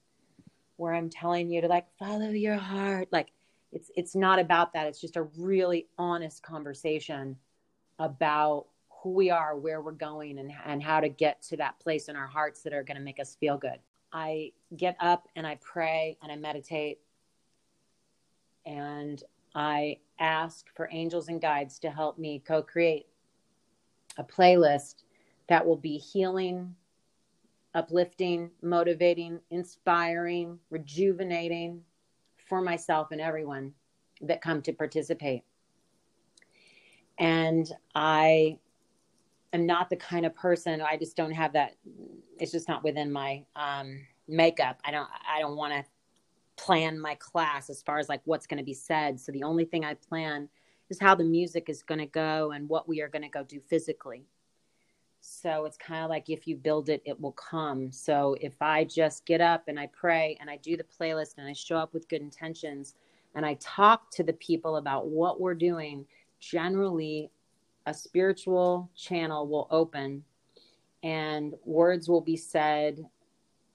where I'm telling you to like follow your heart. Like it's it's not about that. It's just a really honest conversation about who we are, where we're going, and, and how to get to that place in our hearts that are going to make us feel good. I get up and I pray and I meditate and I ask for angels and guides to help me co create a playlist that will be healing, uplifting, motivating, inspiring, rejuvenating for myself and everyone that come to participate. And I am not the kind of person I just don't have that it's just not within my um, makeup. I don't I don't want to plan my class as far as like what's going to be said. So the only thing I plan is how the music is going to go and what we are going to go do physically. So it's kind of like if you build it, it will come. So if I just get up and I pray and I do the playlist and I show up with good intentions and I talk to the people about what we're doing, generally a spiritual channel will open and words will be said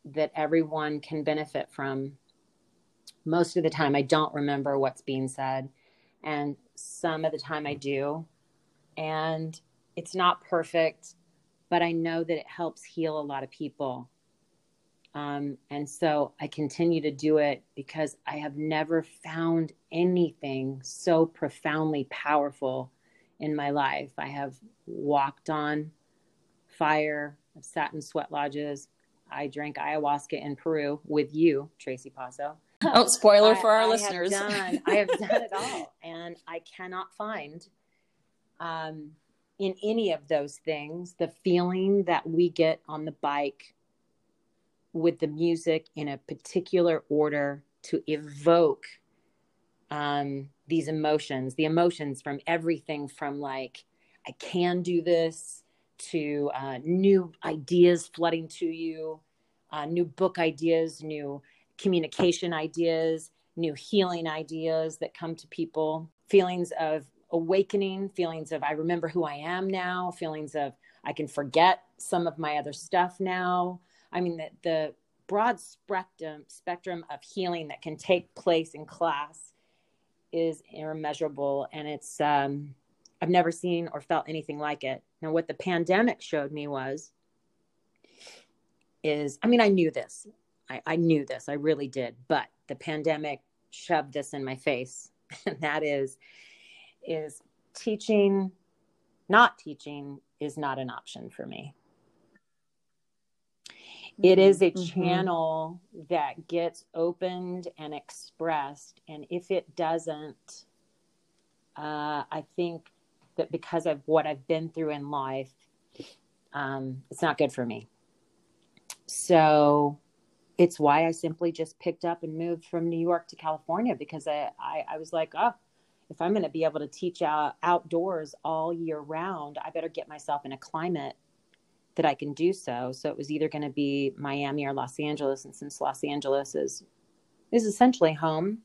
that everyone can benefit from. Most of the time, I don't remember what's being said, and some of the time I do. And it's not perfect, but I know that it helps heal a lot of people. Um, and so I continue to do it because I have never found anything so profoundly powerful in my life. I have walked on fire, I've sat in sweat lodges. I drank ayahuasca in Peru with you, Tracy Passo. Oh, spoiler I, for our I listeners. Have done, I have done it all, and I cannot find um, in any of those things the feeling that we get on the bike with the music in a particular order to evoke um, these emotions, the emotions from everything from like, I can do this to uh, new ideas flooding to you, uh, new book ideas, new communication ideas, new healing ideas that come to people, feelings of awakening, feelings of I remember who I am now, feelings of I can forget some of my other stuff now. I mean, the, the broad spectrum spectrum of healing that can take place in class is immeasurable and it's um, i've never seen or felt anything like it. Now what the pandemic showed me was is i mean i knew this. I, I knew this. I really did. But the pandemic shoved this in my face. And that is is teaching not teaching is not an option for me it is a mm-hmm. channel that gets opened and expressed and if it doesn't uh, i think that because of what i've been through in life um, it's not good for me so it's why i simply just picked up and moved from new york to california because i, I, I was like oh if i'm going to be able to teach out, outdoors all year round i better get myself in a climate that I can do so. So it was either going to be Miami or Los Angeles, and since Los Angeles is is essentially home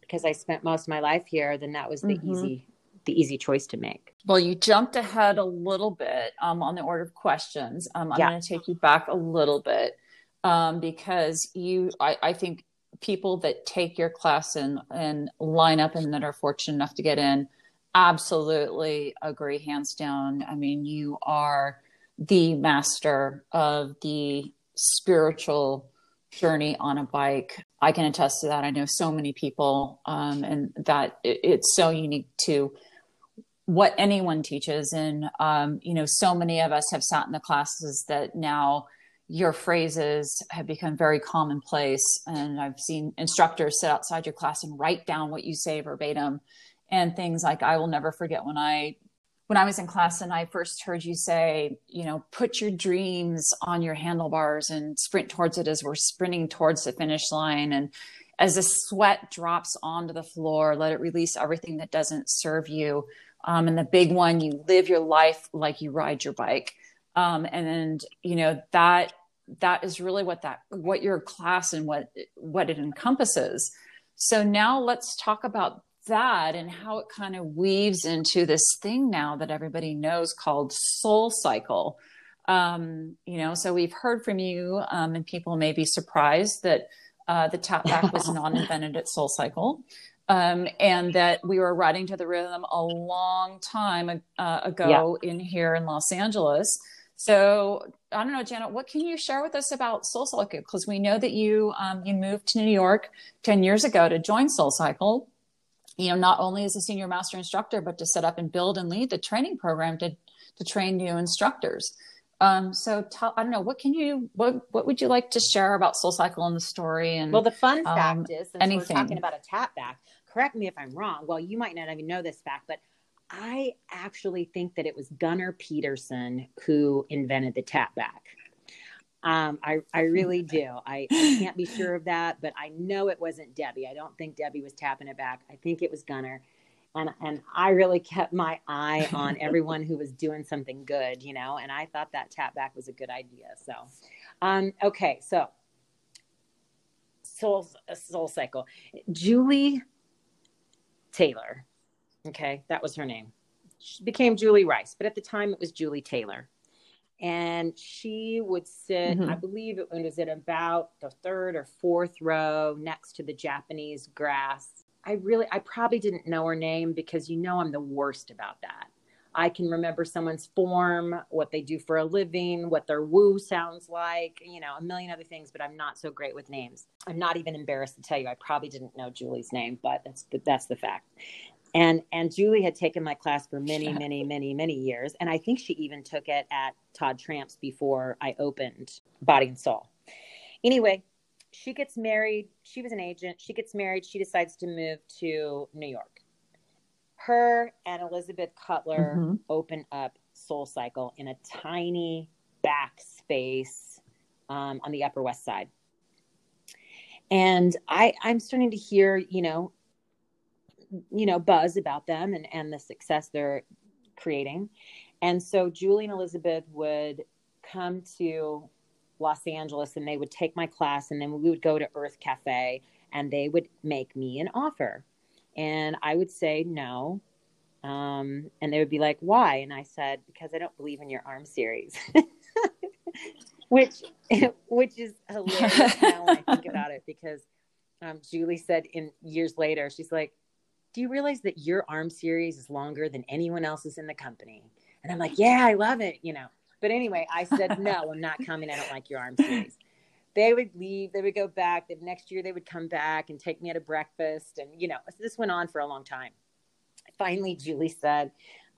because I spent most of my life here, then that was the mm-hmm. easy the easy choice to make. Well, you jumped ahead a little bit um, on the order of questions. Um, I'm yeah. going to take you back a little bit um, because you, I, I think people that take your class and and line up and that are fortunate enough to get in absolutely agree, hands down. I mean, you are the master of the spiritual journey on a bike. I can attest to that. I know so many people, um, and that it, it's so unique to what anyone teaches. And, um, you know, so many of us have sat in the classes that now your phrases have become very commonplace. And I've seen instructors sit outside your class and write down what you say verbatim and things like, I will never forget when I when I was in class and I first heard you say, you know, put your dreams on your handlebars and sprint towards it as we're sprinting towards the finish line. And as the sweat drops onto the floor, let it release everything that doesn't serve you. Um, and the big one, you live your life like you ride your bike. Um, and you know, that that is really what that what your class and what what it encompasses. So now let's talk about that and how it kind of weaves into this thing now that everybody knows called soul cycle um, you know so we've heard from you um, and people may be surprised that uh, the tap back was not invented at soul cycle um, and that we were riding to the rhythm a long time uh, ago yeah. in here in los angeles so I don't know, Janet, what can you share with us about Soul Cycle? Because we know that you um, you moved to New York ten years ago to join Soul Cycle, you know, not only as a senior master instructor, but to set up and build and lead the training program to, to train new instructors. Um, so tell, I don't know, what can you, what, what would you like to share about Soul Cycle and the story? And well, the fun um, fact is, since anything. we're talking about a tap back, correct me if I'm wrong. Well, you might not even know this fact, but I actually think that it was Gunnar Peterson who invented the tap back. Um, I, I really do. I, I, can't be sure of that, but I know it wasn't Debbie. I don't think Debbie was tapping it back. I think it was Gunnar. And, and I really kept my eye on everyone who was doing something good, you know, and I thought that tap back was a good idea. So, um, okay. So soul, soul cycle, Julie Taylor. Okay. That was her name. She became Julie Rice, but at the time it was Julie Taylor and she would sit mm-hmm. i believe it was at about the third or fourth row next to the japanese grass i really i probably didn't know her name because you know i'm the worst about that i can remember someone's form what they do for a living what their woo sounds like you know a million other things but i'm not so great with names i'm not even embarrassed to tell you i probably didn't know julie's name but that's the, that's the fact and and Julie had taken my class for many many many many years and I think she even took it at Todd Tramps before I opened Body and Soul. Anyway, she gets married, she was an agent, she gets married, she decides to move to New York. Her and Elizabeth Cutler mm-hmm. open up Soul Cycle in a tiny back space um, on the Upper West Side. And I, I'm starting to hear, you know, you know buzz about them and and the success they're creating. And so julie and elizabeth would come to los angeles and they would take my class and then we would go to Urth Caffé and they would make me an offer. And i would say no. Um, and they would be like why? And i said because i don't believe in your arm series. Which which is hilarious now when i think about it because um, julie said in years later she's like do you realize that your arm series is longer than anyone else's in the company? And I'm like, yeah, I love it, you know. But anyway, I said, no, I'm not coming. I don't like your arm series. They would leave, they would go back. The next year, they would come back and take me out of breakfast. And, you know, this went on for a long time. Finally, Julie said,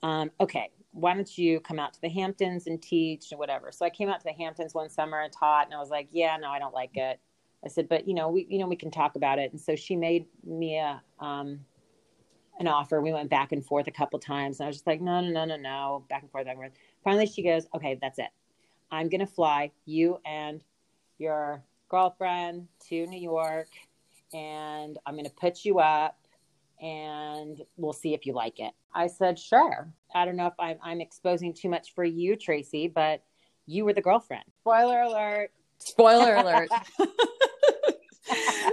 um, okay, why don't you come out to the Hamptons and teach or whatever? So I came out to the Hamptons one summer and taught, and I was like, yeah, no, I don't like it. I said, but you know, we, you know, we can talk about it. And so she made me a, um, an offer. We went back and forth a couple times. And I was just like, no, no, no, no, no, back and forth, back and forth. Finally, she goes, okay, that's it. I'm going to fly you and your girlfriend to New York and I'm going to put you up and we'll see if you like it. I said, sure. I don't know if I'm, I'm exposing too much for you, Tracy, but you were the girlfriend. Spoiler alert. Spoiler alert.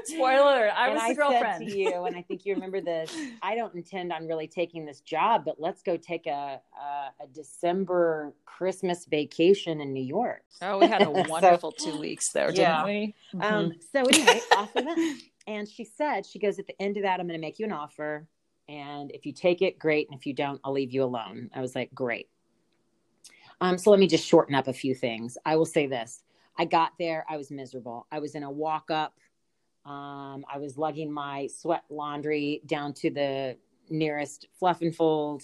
Spoiler, I was the girlfriend. Said to you, and I think you remember this. I don't intend on really taking this job, but let's go take a a, a December Christmas vacation in New York. Oh, we had a wonderful so, two weeks there, didn't yeah. we? Um, mm-hmm. Um, so anyway, off we went. And she said, she goes at the end of that, I'm going to make you an offer. And if you take it, great. And if you don't, I'll leave you alone. I was like, great. Um, so let me just shorten up a few things. I will say this I got there, I was miserable. I was in a walk up. Um, I was lugging my sweat laundry down to the nearest fluff and fold.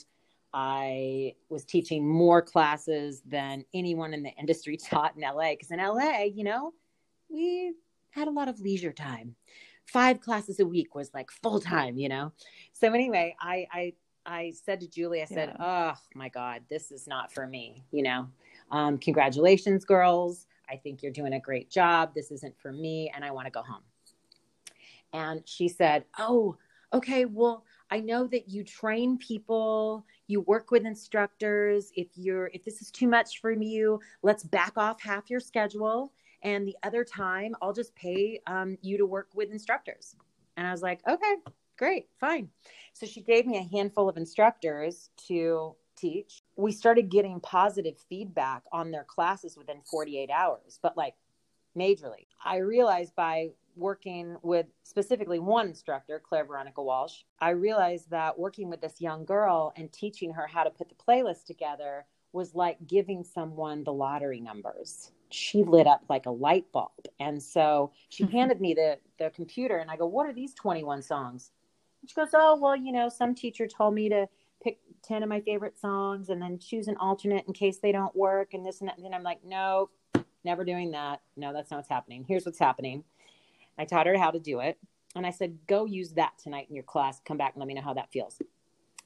I was teaching more classes than anyone in the industry taught in LA. Because in LA, you know, we had a lot of leisure time. Five classes a week was like full time, you know. So anyway, I I I said to Julie, I said, yeah. "Oh my God, this is not for me." You know, um, congratulations, girls. I think you're doing a great job. This isn't for me, and I want to go home. And she said, "Oh, okay. Well, I know that you train people, you work with instructors. If you're if this is too much for you, let's back off half your schedule, and the other time I'll just pay um, you to work with instructors." And I was like, "Okay, great, fine." So she gave me a handful of instructors to teach. We started getting positive feedback on their classes within 48 hours, but like majorly. I realized by working with specifically one instructor, Claire Veronica Walsh, I realized that working with this young girl and teaching her how to put the playlist together was like giving someone the lottery numbers. She lit up like a light bulb. And so she mm-hmm. handed me the, the computer and I go, What are these 21 songs? And she goes, Oh, well, you know, some teacher told me to pick 10 of my favorite songs and then choose an alternate in case they don't work and this and that. And then I'm like, No, never doing that. No, that's not what's happening. Here's what's happening. I taught her how to do it. And I said, go use that tonight in your class. Come back and let me know how that feels.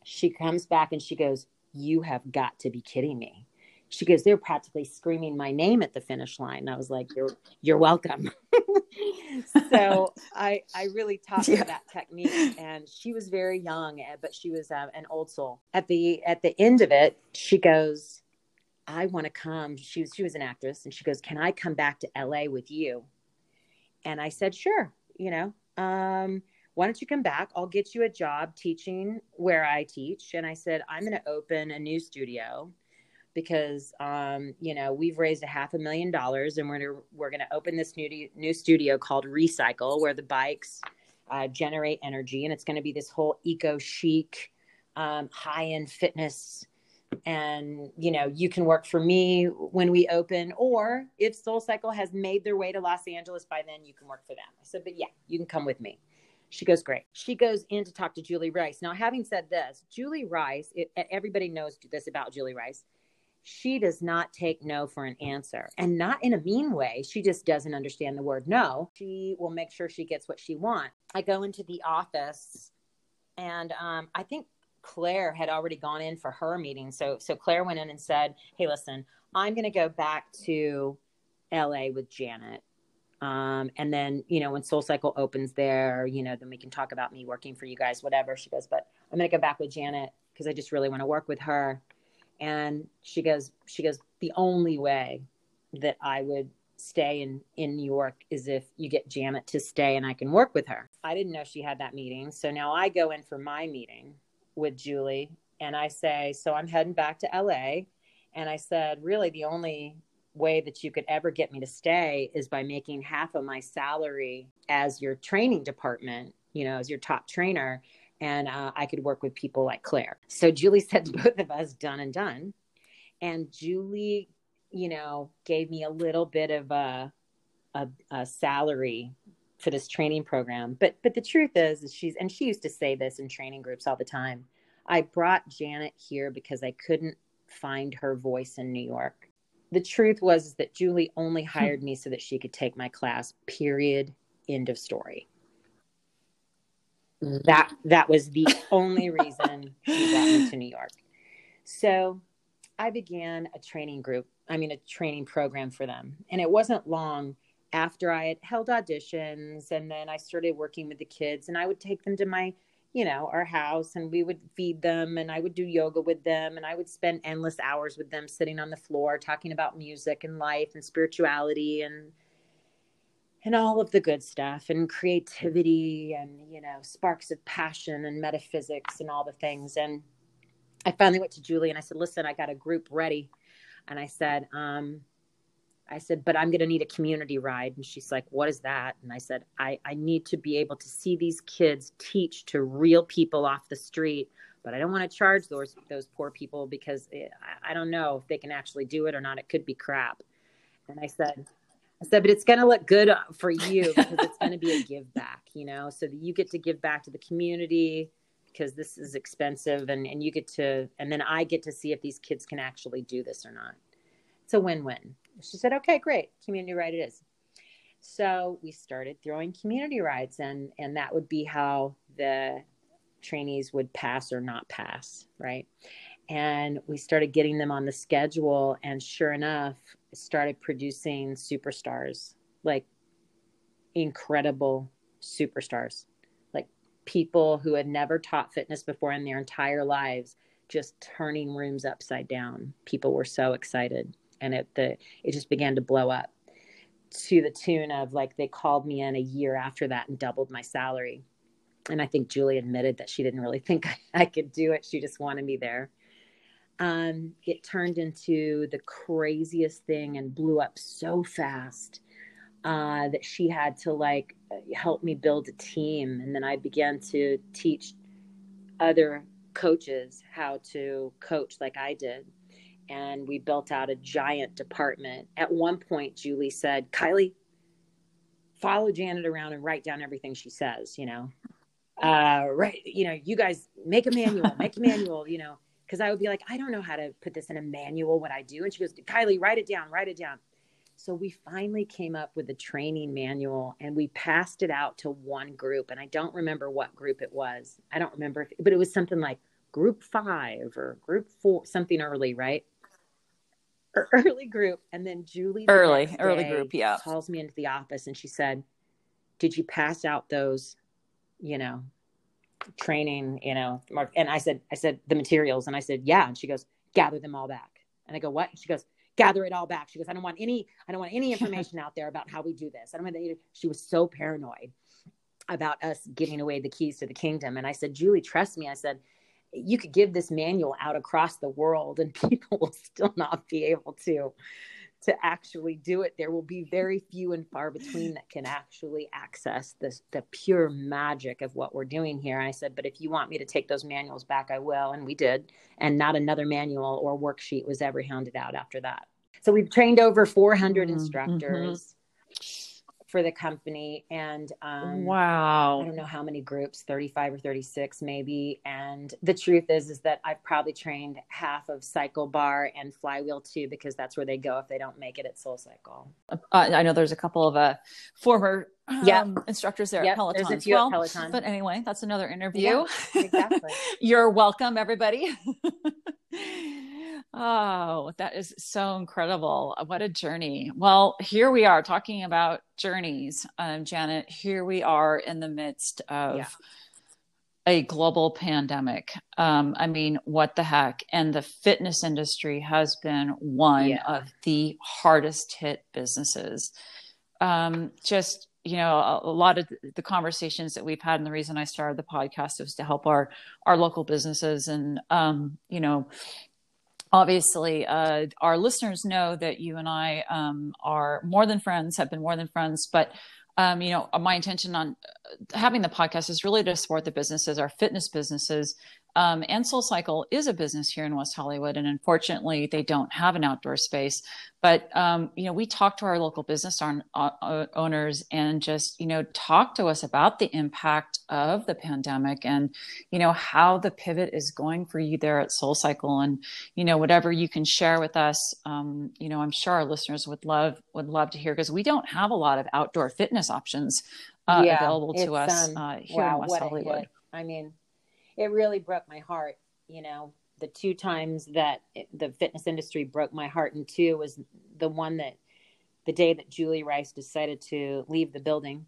She comes back and she goes, You have got to be kidding me. She goes, They're practically screaming my name at the finish line. And I was like, You're you're welcome. so I I really taught her that technique. And she was very young, eh, but she was uh, an old soul. At the at the end of it, she goes, I want to come. She was she was an actress, and she goes, Can I come back to LA with you? And I said, sure, you know, um, why don't you come back? I'll get you a job teaching where I teach. And I said, I'm going to open a new studio because, um, you know, we've raised a half a million dollars and we're gonna, we're going to open this new, new studio called Recycle where the bikes uh, generate energy. And it's going to be this whole eco chic, um, high end fitness and you know you can work for me when we open or if soul cycle has made their way to los angeles by then you can work for them. I said but yeah you can come with me. She goes great. She goes in to talk to julie rice. Now having said this julie rice it, everybody knows this about julie rice. She does not take no for an answer and not in a mean way. She just doesn't understand the word no. She will make sure she gets what she wants. I go into the office and um, i think Claire had already gone in for her meeting. So so Claire went in and said, "Hey, listen, I'm going to go back to LA with Janet. Um, and then, you know, when Soul Cycle opens there, you know, then we can talk about me working for you guys, whatever." She goes, "But I'm going to go back with Janet because I just really want to work with her." And she goes, she goes, "The only way that I would stay in in New York is if you get Janet to stay and I can work with her." I didn't know she had that meeting. So now I go in for my meeting with Julie and I say, So I'm heading back to LA. And I said, Really, the only way that you could ever get me to stay is by making half of my salary as your training department, you know, as your top trainer. And uh, I could work with people like Claire. So Julie said to both of us, Done and done. And Julie, you know, gave me a little bit of a, a, a salary for this training program. But but the truth is, is she's and she used to say this in training groups all the time. I brought Janet here because I couldn't find her voice in New York. The truth was that Julie only hmm. hired me so that she could take my class. Period. End of story. That that was the only reason she brought me to New York. So I began a training group, I mean a training program for them. And it wasn't long after I had held auditions and then I started working with the kids and I would take them to my, you know, our house and we would feed them and I would do yoga with them and I would spend endless hours with them sitting on the floor talking about music and life and spirituality and and all of the good stuff and creativity and you know sparks of passion and metaphysics and all the things and I finally went to Julie and I said, "Listen, I got a group ready." And I said, um, I said, but I'm going to need a community ride. And she's like, what is that? And I said, I, I need to be able to see these kids teach to real people off the street, but I don't want to charge those, those poor people because it, I, I don't know if they can actually do it or not. It could be crap. And I said, I said, but it's going to look good uh, for you because it's going to be a give back, you know, so that you get to give back to the community because this is expensive and, and you get to, and then I get to see if these kids can actually do this or not. It's a win-win. She said, okay, great. Community ride it is. So we started throwing community rides and, and that would be how the trainees would pass or not pass. Right. And we started getting them on the schedule and sure enough, started producing superstars, like incredible superstars, like people who had never taught fitness before in their entire lives, just turning rooms upside down. People were so excited, and it the it just began to blow up to the tune of like they called me in a year after that and doubled my salary. And I think Julie admitted that she didn't really think I, I could do it. She just wanted me there um, it turned into the craziest thing and blew up so fast uh, that she had to like help me build a team. And then I began to teach other coaches how to coach like I did. And we built out a giant department. At one point, Julie said, Kylie, follow Janet around and write down everything she says, you know. Uh, right, you know, you guys make a manual, make a manual, you know because I would be like, I don't know how to put this in a manual, what I do. And she goes, Kylie, write it down, write it down. So we finally came up with a training manual and we passed it out to one group. And I don't remember what group it was. I don't remember, if, but it was something like group five or group four, something early, right? Er, early group. And then Julie, early, early group, yeah. Calls me into the office and she said, Did you pass out those, you know, training, you know, and I said, I said the materials, and I said, yeah, and she goes, gather them all back, and I go, what? And she goes, gather it all back. She goes, I don't want any, I don't want any information out there about how we do this. I don't want any. She was so paranoid about us giving away the keys to the kingdom, and I said, Julie, trust me. I said, you could give this manual out across the world, and people will still not be able to to actually do it. There will be very few and far between that can actually access this the pure magic of what we're doing here. And I said, but if you want me to take those manuals back, I will. And we did. And not another manual or worksheet was ever handed out after that. So we've trained over 400 mm-hmm. instructors for the company and um, wow. i don't know how many groups 35 or 36 maybe and the truth is is that i've probably trained half of cycle bar and flywheel too because that's where they go if they don't make it at soul cycle uh, i know there's a couple of uh, former um, instructors there yep, at peloton there's a few well, at peloton. But anyway that's another interview. Yeah, exactly. You're welcome everybody Oh, that is so incredible. What a journey. Well, here we are talking about journeys. Um, Janet, here we are in the midst of yeah. a global pandemic. Um, I mean, what the heck? And the fitness industry has been one yeah. of the hardest hit businesses. Um, just, you know, a, a, lot of the conversations that we've had, and the reason I started the podcast was to help our our local businesses, and um, you know, obviously uh, our listeners know that you and i um, are more than friends have been more than friends but um, you know my intention on uh, having the podcast is really to support the businesses our fitness businesses um, and Soul Cycle is a business here in West Hollywood, and unfortunately, they don't have an outdoor space. But um, you know, we talk to our local business on, uh, owners and just you know talk to us about the impact of the pandemic and you know how the pivot is going for you there at Soul Cycle, and you know whatever you can share with us. Um, you know, I'm sure our listeners would love would love to hear because we don't have a lot of outdoor fitness options uh, yeah, available to us um, uh, here wow, in West Hollywood. I mean, it really broke my heart. You know, the two times that it, the fitness industry broke my heart in two was the one that the day that Julie Rice decided to leave the building.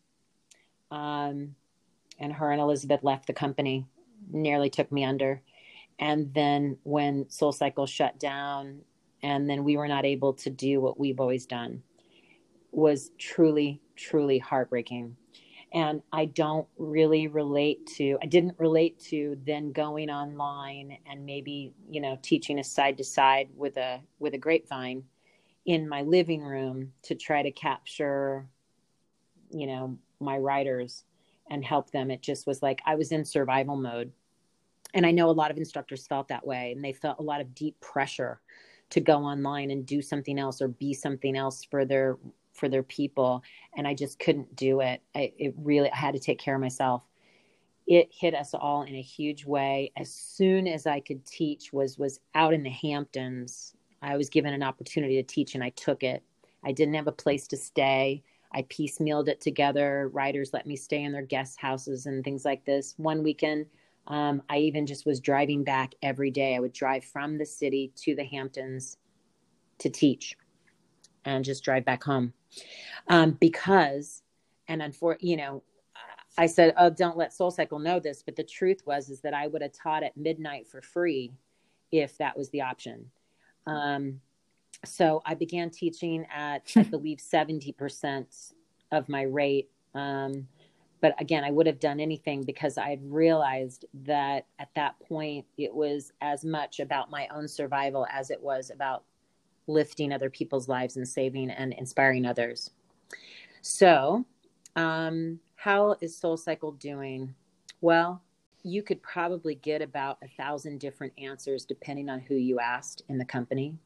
Um, and her and Elizabeth left the company, nearly took me under. And then when Soul Cycle shut down, and then we were not able to do what we've always done, was truly, truly heartbreaking and i don't really relate to i didn't relate to then going online and maybe you know teaching a side to side with a with a grapevine in my living room to try to capture, you know, my riders and help them. It just was like I was in survival mode. And I know a lot of instructors felt that way and they felt a lot of deep pressure to go online and do something else or be something else for their for their people and i just couldn't do it. I, it really i had to take care of myself. It hit us all in a huge way. As soon as i could teach was was out in the hamptons. I was given an opportunity to teach and i took it. I didn't have a place to stay. I piecemealed it together. Riders let me stay in their guest houses and things like this. One weekend um, I even just was driving back every day. I would drive from the city to the Hamptons to teach and just drive back home um, because, and unfortunately, you know, I said, "Oh, don't let Soul Cycle know this," but the truth was is that I would have taught at midnight for free if that was the option. Um, so I began teaching at, I believe, seventy percent of my rate. Um, but again, I would have done anything because I had realized that at that point it was as much about my own survival as it was about lifting other people's lives and saving and inspiring others. So, um, how is Soul Cycle doing? Well, you could probably get about a thousand different answers depending on who you asked in the company.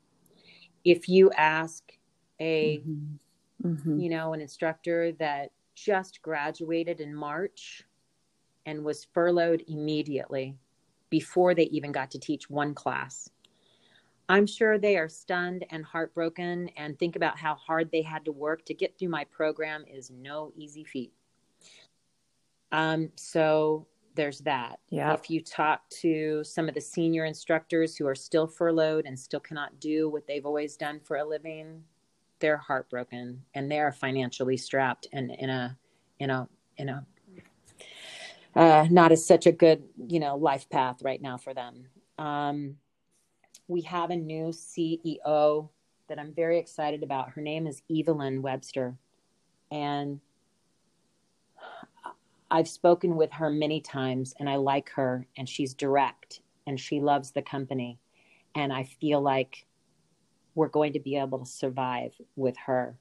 If you ask a, mm-hmm. Mm-hmm. you know, an instructor that just graduated in March and was furloughed immediately before they even got to teach one class. I'm sure they are stunned and heartbroken and think about how hard they had to work to get through my program is no easy feat. Um, so there's that. Yeah. If you talk to some of the senior instructors who are still furloughed and still cannot do what they've always done for a living, they're heartbroken and they're financially strapped and in a in a in a uh, not as such a good you know life path right now for them um, we have a new ceo that i'm very excited about. Her name is evelyn webster. And i've spoken with her many times and i like her and she's direct and she loves the company. And i feel like we're going to be able to survive with her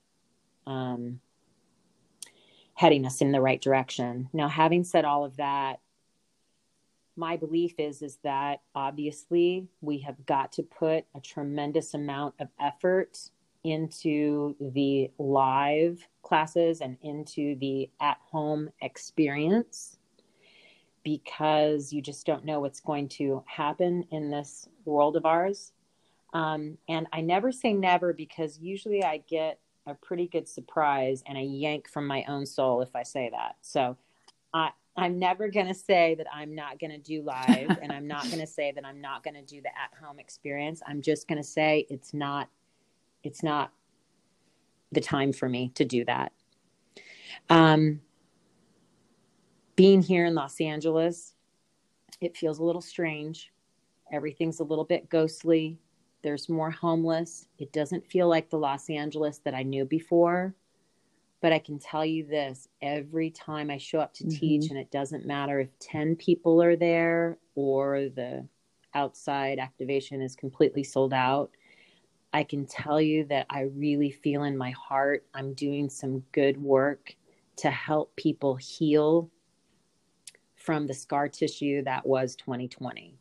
um, heading us in the right direction. Now, having said all of that, my belief is is that obviously we have got to put a tremendous amount of effort into the live classes and into the at home experience because you just don't know what's going to happen in this world of ours um, and I never say never because usually I get a pretty good surprise and a yank from my own soul if I say that. So I, I'm never going to say that I'm not going to do live and I'm not going to say that I'm not going to do the at home experience. I'm just going to say it's not, it's not the time for me to do that. Um, being here in Los Angeles, it feels a little strange. Everything's a little bit ghostly there's more homeless. It doesn't feel like the Los Angeles that I knew before. But I can tell you this every time I show up to mm-hmm. teach, and it doesn't matter if 10 people are there or the outside activation is completely sold out. I can tell you that I really feel in my heart I'm doing some good work to help people heal from the scar tissue that was 2020.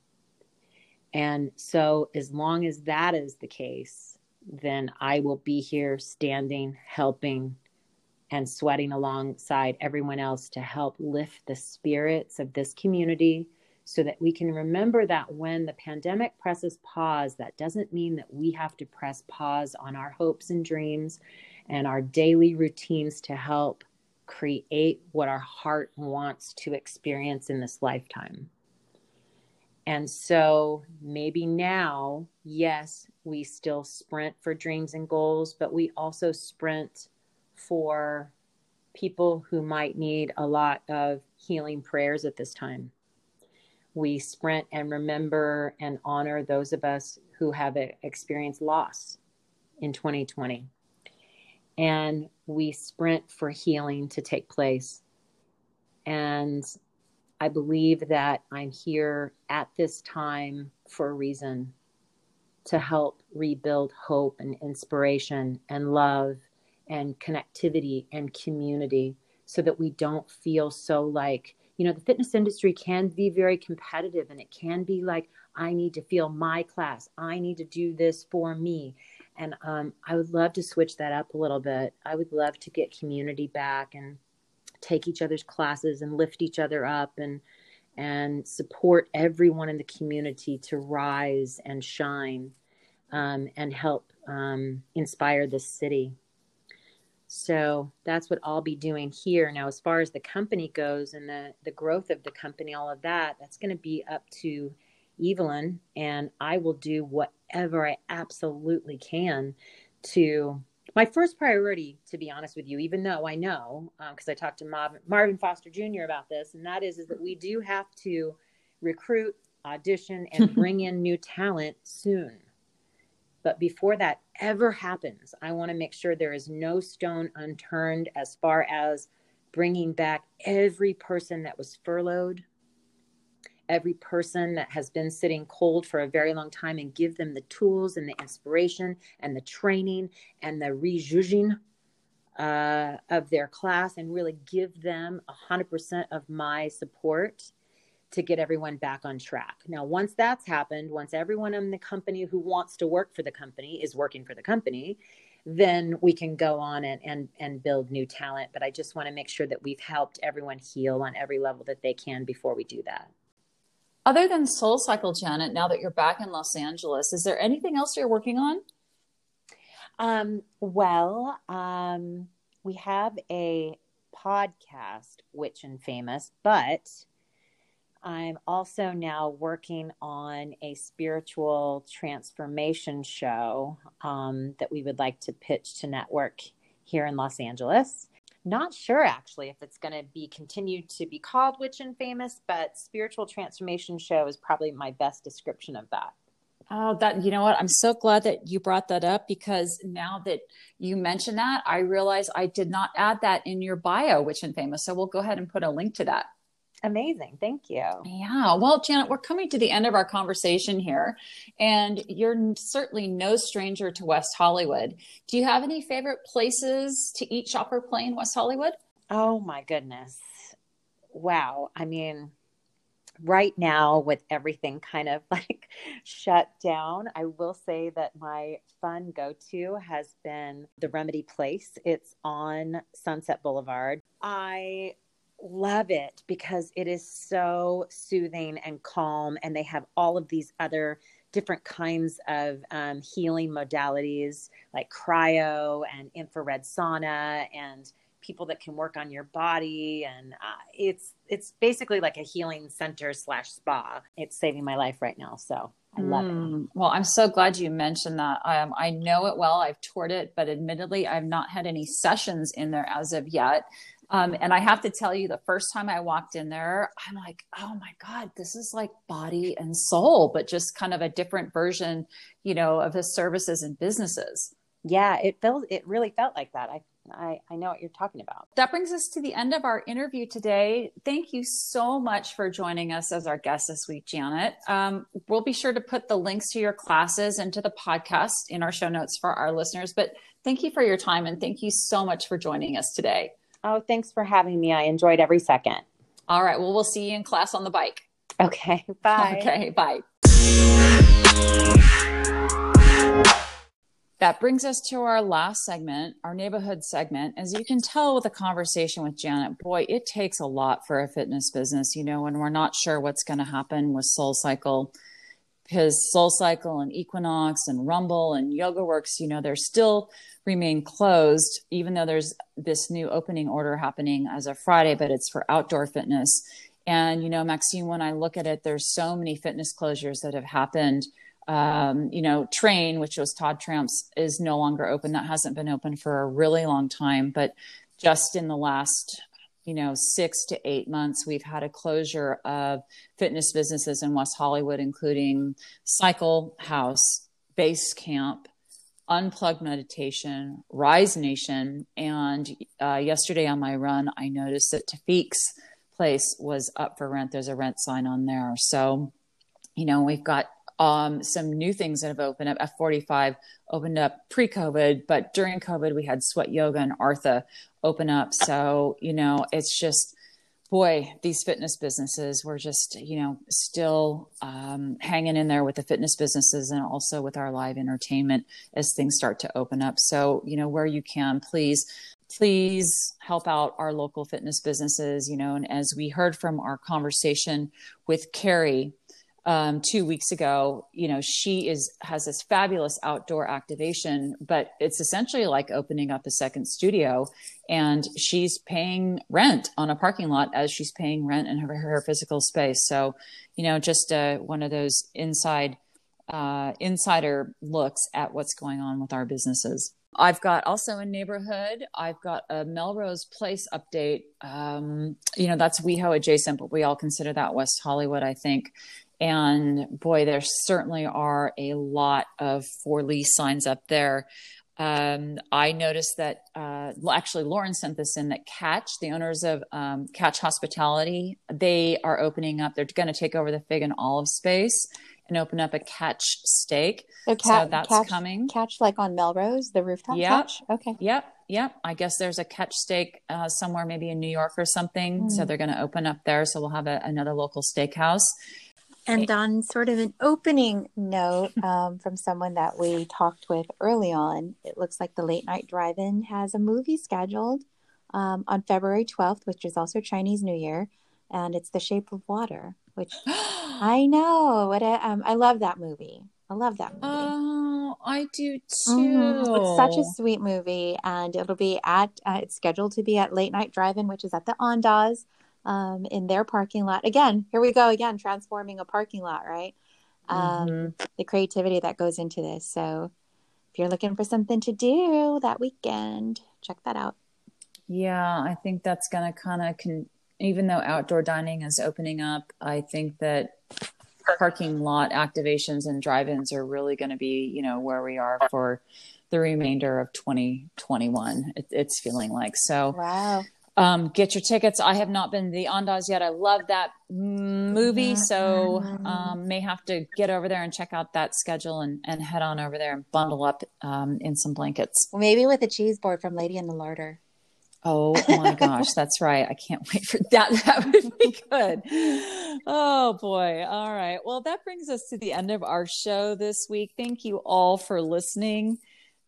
And so, as long as that is the case, then I will be here standing, helping, and sweating alongside everyone else to help lift the spirits of this community so that we can remember that when the pandemic presses pause, that doesn't mean that we have to press pause on our hopes and dreams and our daily routines to help create what our heart wants to experience in this lifetime. And so maybe now, yes, we still sprint for dreams and goals, but we also sprint for people who might need a lot of healing prayers at this time. We sprint and remember and honor those of us who have experienced loss in 2020. And we sprint for healing to take place. And I believe that I'm here at this time for a reason to help rebuild hope and inspiration and love and connectivity and community so that we don't feel so like you know the fitness industry can be very competitive and it can be like i need to feel my class. I need to do this for me. And um, i would love to switch that up a little bit. I would love to get community back and take each other's classes and lift each other up and and support everyone in the community to rise and shine um, and help um, inspire this city so that's what I'll be doing here. Now, as far as the company goes and the, the growth of the company, all of that, that's going to be up to Evelyn. And I will do whatever I absolutely can to. My first priority, to be honest with you, even though I know, because um, I talked to Marvin, Marvin Foster Jr. about this, and that is, is that we do have to recruit, audition, and bring in new talent soon. But before that ever happens, I want to make sure there is no stone unturned as far as bringing back every person that was furloughed, every person that has been sitting cold for a very long time, and give them the tools and the inspiration and the training and the rejuging uh, of their class and really give them 100% of my support to get everyone back on track. Now, once that's happened, once everyone in the company who wants to work for the company is working for the company, then we can go on and and, and build new talent. But I just want to make sure that we've helped everyone heal on every level that they can before we do that. Other than Soul Cycle, Janet, now that you're back in Los Angeles, is there anything else you're working on? Um, well, um, we have a podcast, Witch and Famous, but I'm also now working on a spiritual transformation show um, that we would like to pitch to network here in Los Angeles. Not sure actually if it's going to be continued to be called Witch and Famous, but spiritual transformation show is probably my best description of that. Oh, that you know what? I'm so glad that you brought that up because now that you mention that, I realize I did not add that in your bio, Witch and Famous. So we'll go ahead and put a link to that. Amazing. Thank you. Yeah. Well, Janet, we're coming to the end of our conversation here, and you're certainly no stranger to West Hollywood. Do you have any favorite places to eat, shop, or play in West Hollywood? Oh, my goodness. Wow. I mean, right now, with everything kind of like shut down, I will say that my fun go to has been the Remedy Place. It's on Sunset Boulevard. I love it because it is so soothing and calm and they have all of these other different kinds of um, healing modalities like cryo and infrared sauna and people that can work on your body and uh, it's it's basically like a healing center slash spa it's saving my life right now so I love mm, it. Well, I'm so glad you mentioned that. Um, I know it well. I've toured it, but admittedly, I've not had any sessions in there as of yet. Um, and I have to tell you, the first time I walked in there, I'm like, oh my God, this is like body and soul, but just kind of a different version, you know, of the services and businesses. Yeah, it felt, it really felt like that. I, I, I know what you're talking about. That brings us to the end of our interview today. Thank you so much for joining us as our guest this week, Janet. Um, we'll be sure to put the links to your classes and to the podcast in our show notes for our listeners. But thank you for your time and thank you so much for joining us today. Oh, thanks for having me. I enjoyed every second. All right. Well, we'll see you in class on the bike. Okay. Bye. Okay. Bye. That brings us to our last segment, our neighborhood segment. As you can tell with the conversation with Janet, boy, it takes a lot for a fitness business, you know, when we're not sure what's going to happen with Soul Cycle because Soul Cycle and Equinox and Rumble and Yoga Works, you know, they're still remain closed, even though there's this new opening order happening as of Friday, but it's for outdoor fitness. And, you know, Maxine, when I look at it, there's so many fitness closures that have happened. Um, you know, Train, which was Todd Tramps, is no longer open. That hasn't been open for a really long time. But just in the last, you know, six to eight months, we've had a closure of fitness businesses in West Hollywood, including Cycle House, Base Camp, Unplugged Meditation, Rise Nation. And uh, yesterday on my run, I noticed that Tafik's place was up for rent. There's a rent sign on there. So, you know, we've got Um, some new things that have opened up. F45 opened up pre-COVID, but during COVID we had Sweat Yoga and Artha open up. So you know, it's just boy, these fitness businesses were just, you know, still um, hanging in there with the fitness businesses and also with our live entertainment as things start to open up. So, you know, where you can, please, please help out our local fitness businesses, you know, and as we heard from our conversation with Carrie um, two weeks ago, you know, she is has this fabulous outdoor activation, but it's essentially like opening up a second studio, and she's paying rent on a parking lot as she's paying rent in her, her physical space. So, you know, just uh, one of those inside uh, insider looks at what's going on with our businesses. I've got also a neighborhood. I've got a Melrose Place update. Um, you know, that's WeHo adjacent, but we all consider that West Hollywood, I think. And boy, there certainly are a lot of for lease signs up there. Um, I noticed that, uh, actually, Lauren sent this in that Catch, the owners of um, Catch Hospitality, they are opening up. They're going to take over the Fig and Olive space and open up a Catch Steak. So, cat, so that's catch, coming. Catch like on Melrose, the rooftop yep. catch. Okay. Yep. Yep. I guess there's a Catch Steak uh, somewhere, maybe in New York or something. Mm. So they're going to open up there. So we'll have a, another local steakhouse. And on sort of an opening note um, from someone that we talked with early on, it looks like the Late Night Drive In has a movie scheduled um, on February 12th, which is also Chinese New Year. And it's The Shape of Water, which I know. What I, um, I love that movie. I love that movie. Oh, I do too. Mm-hmm. It's such a sweet movie, and it'll be at. Uh, it's scheduled to be at Late Night Drive-In, which is at the Andaz um, in their parking lot. Again, here we go again, transforming a parking lot, right? Um, mm-hmm. The creativity that goes into this. So, if you're looking for something to do that weekend, check that out. Yeah, I think that's going to kind of, con- even though outdoor dining is opening up, I think that parking lot activations and drive-ins are really going to be, you know, where we are for the remainder of 2021. It, it's feeling like so. Wow um, get your tickets. I have not been to the Andaz yet. I love that movie, mm-hmm. so um, may have to get over there and check out that schedule and, and head on over there and bundle up um, in some blankets. Maybe with a cheese board from Lady in the Larder. Oh my gosh, that's right. I can't wait for that. That would be good. Oh boy. All right. Well, that brings us to the end of our show this week. Thank you all for listening.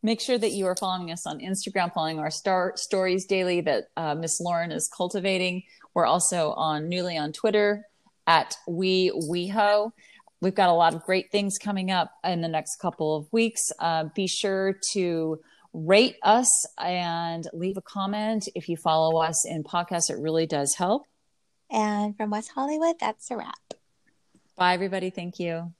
Make sure that you are following us on Instagram, following our star stories daily that uh, Miss Lauren is cultivating. We're also on newly on Twitter at we weho. We've got a lot of great things coming up in the next couple of weeks. Uh, be sure to rate us and leave a comment if you follow us in podcasts. It really does help. And from West Hollywood, that's a wrap. Bye, everybody. Thank you.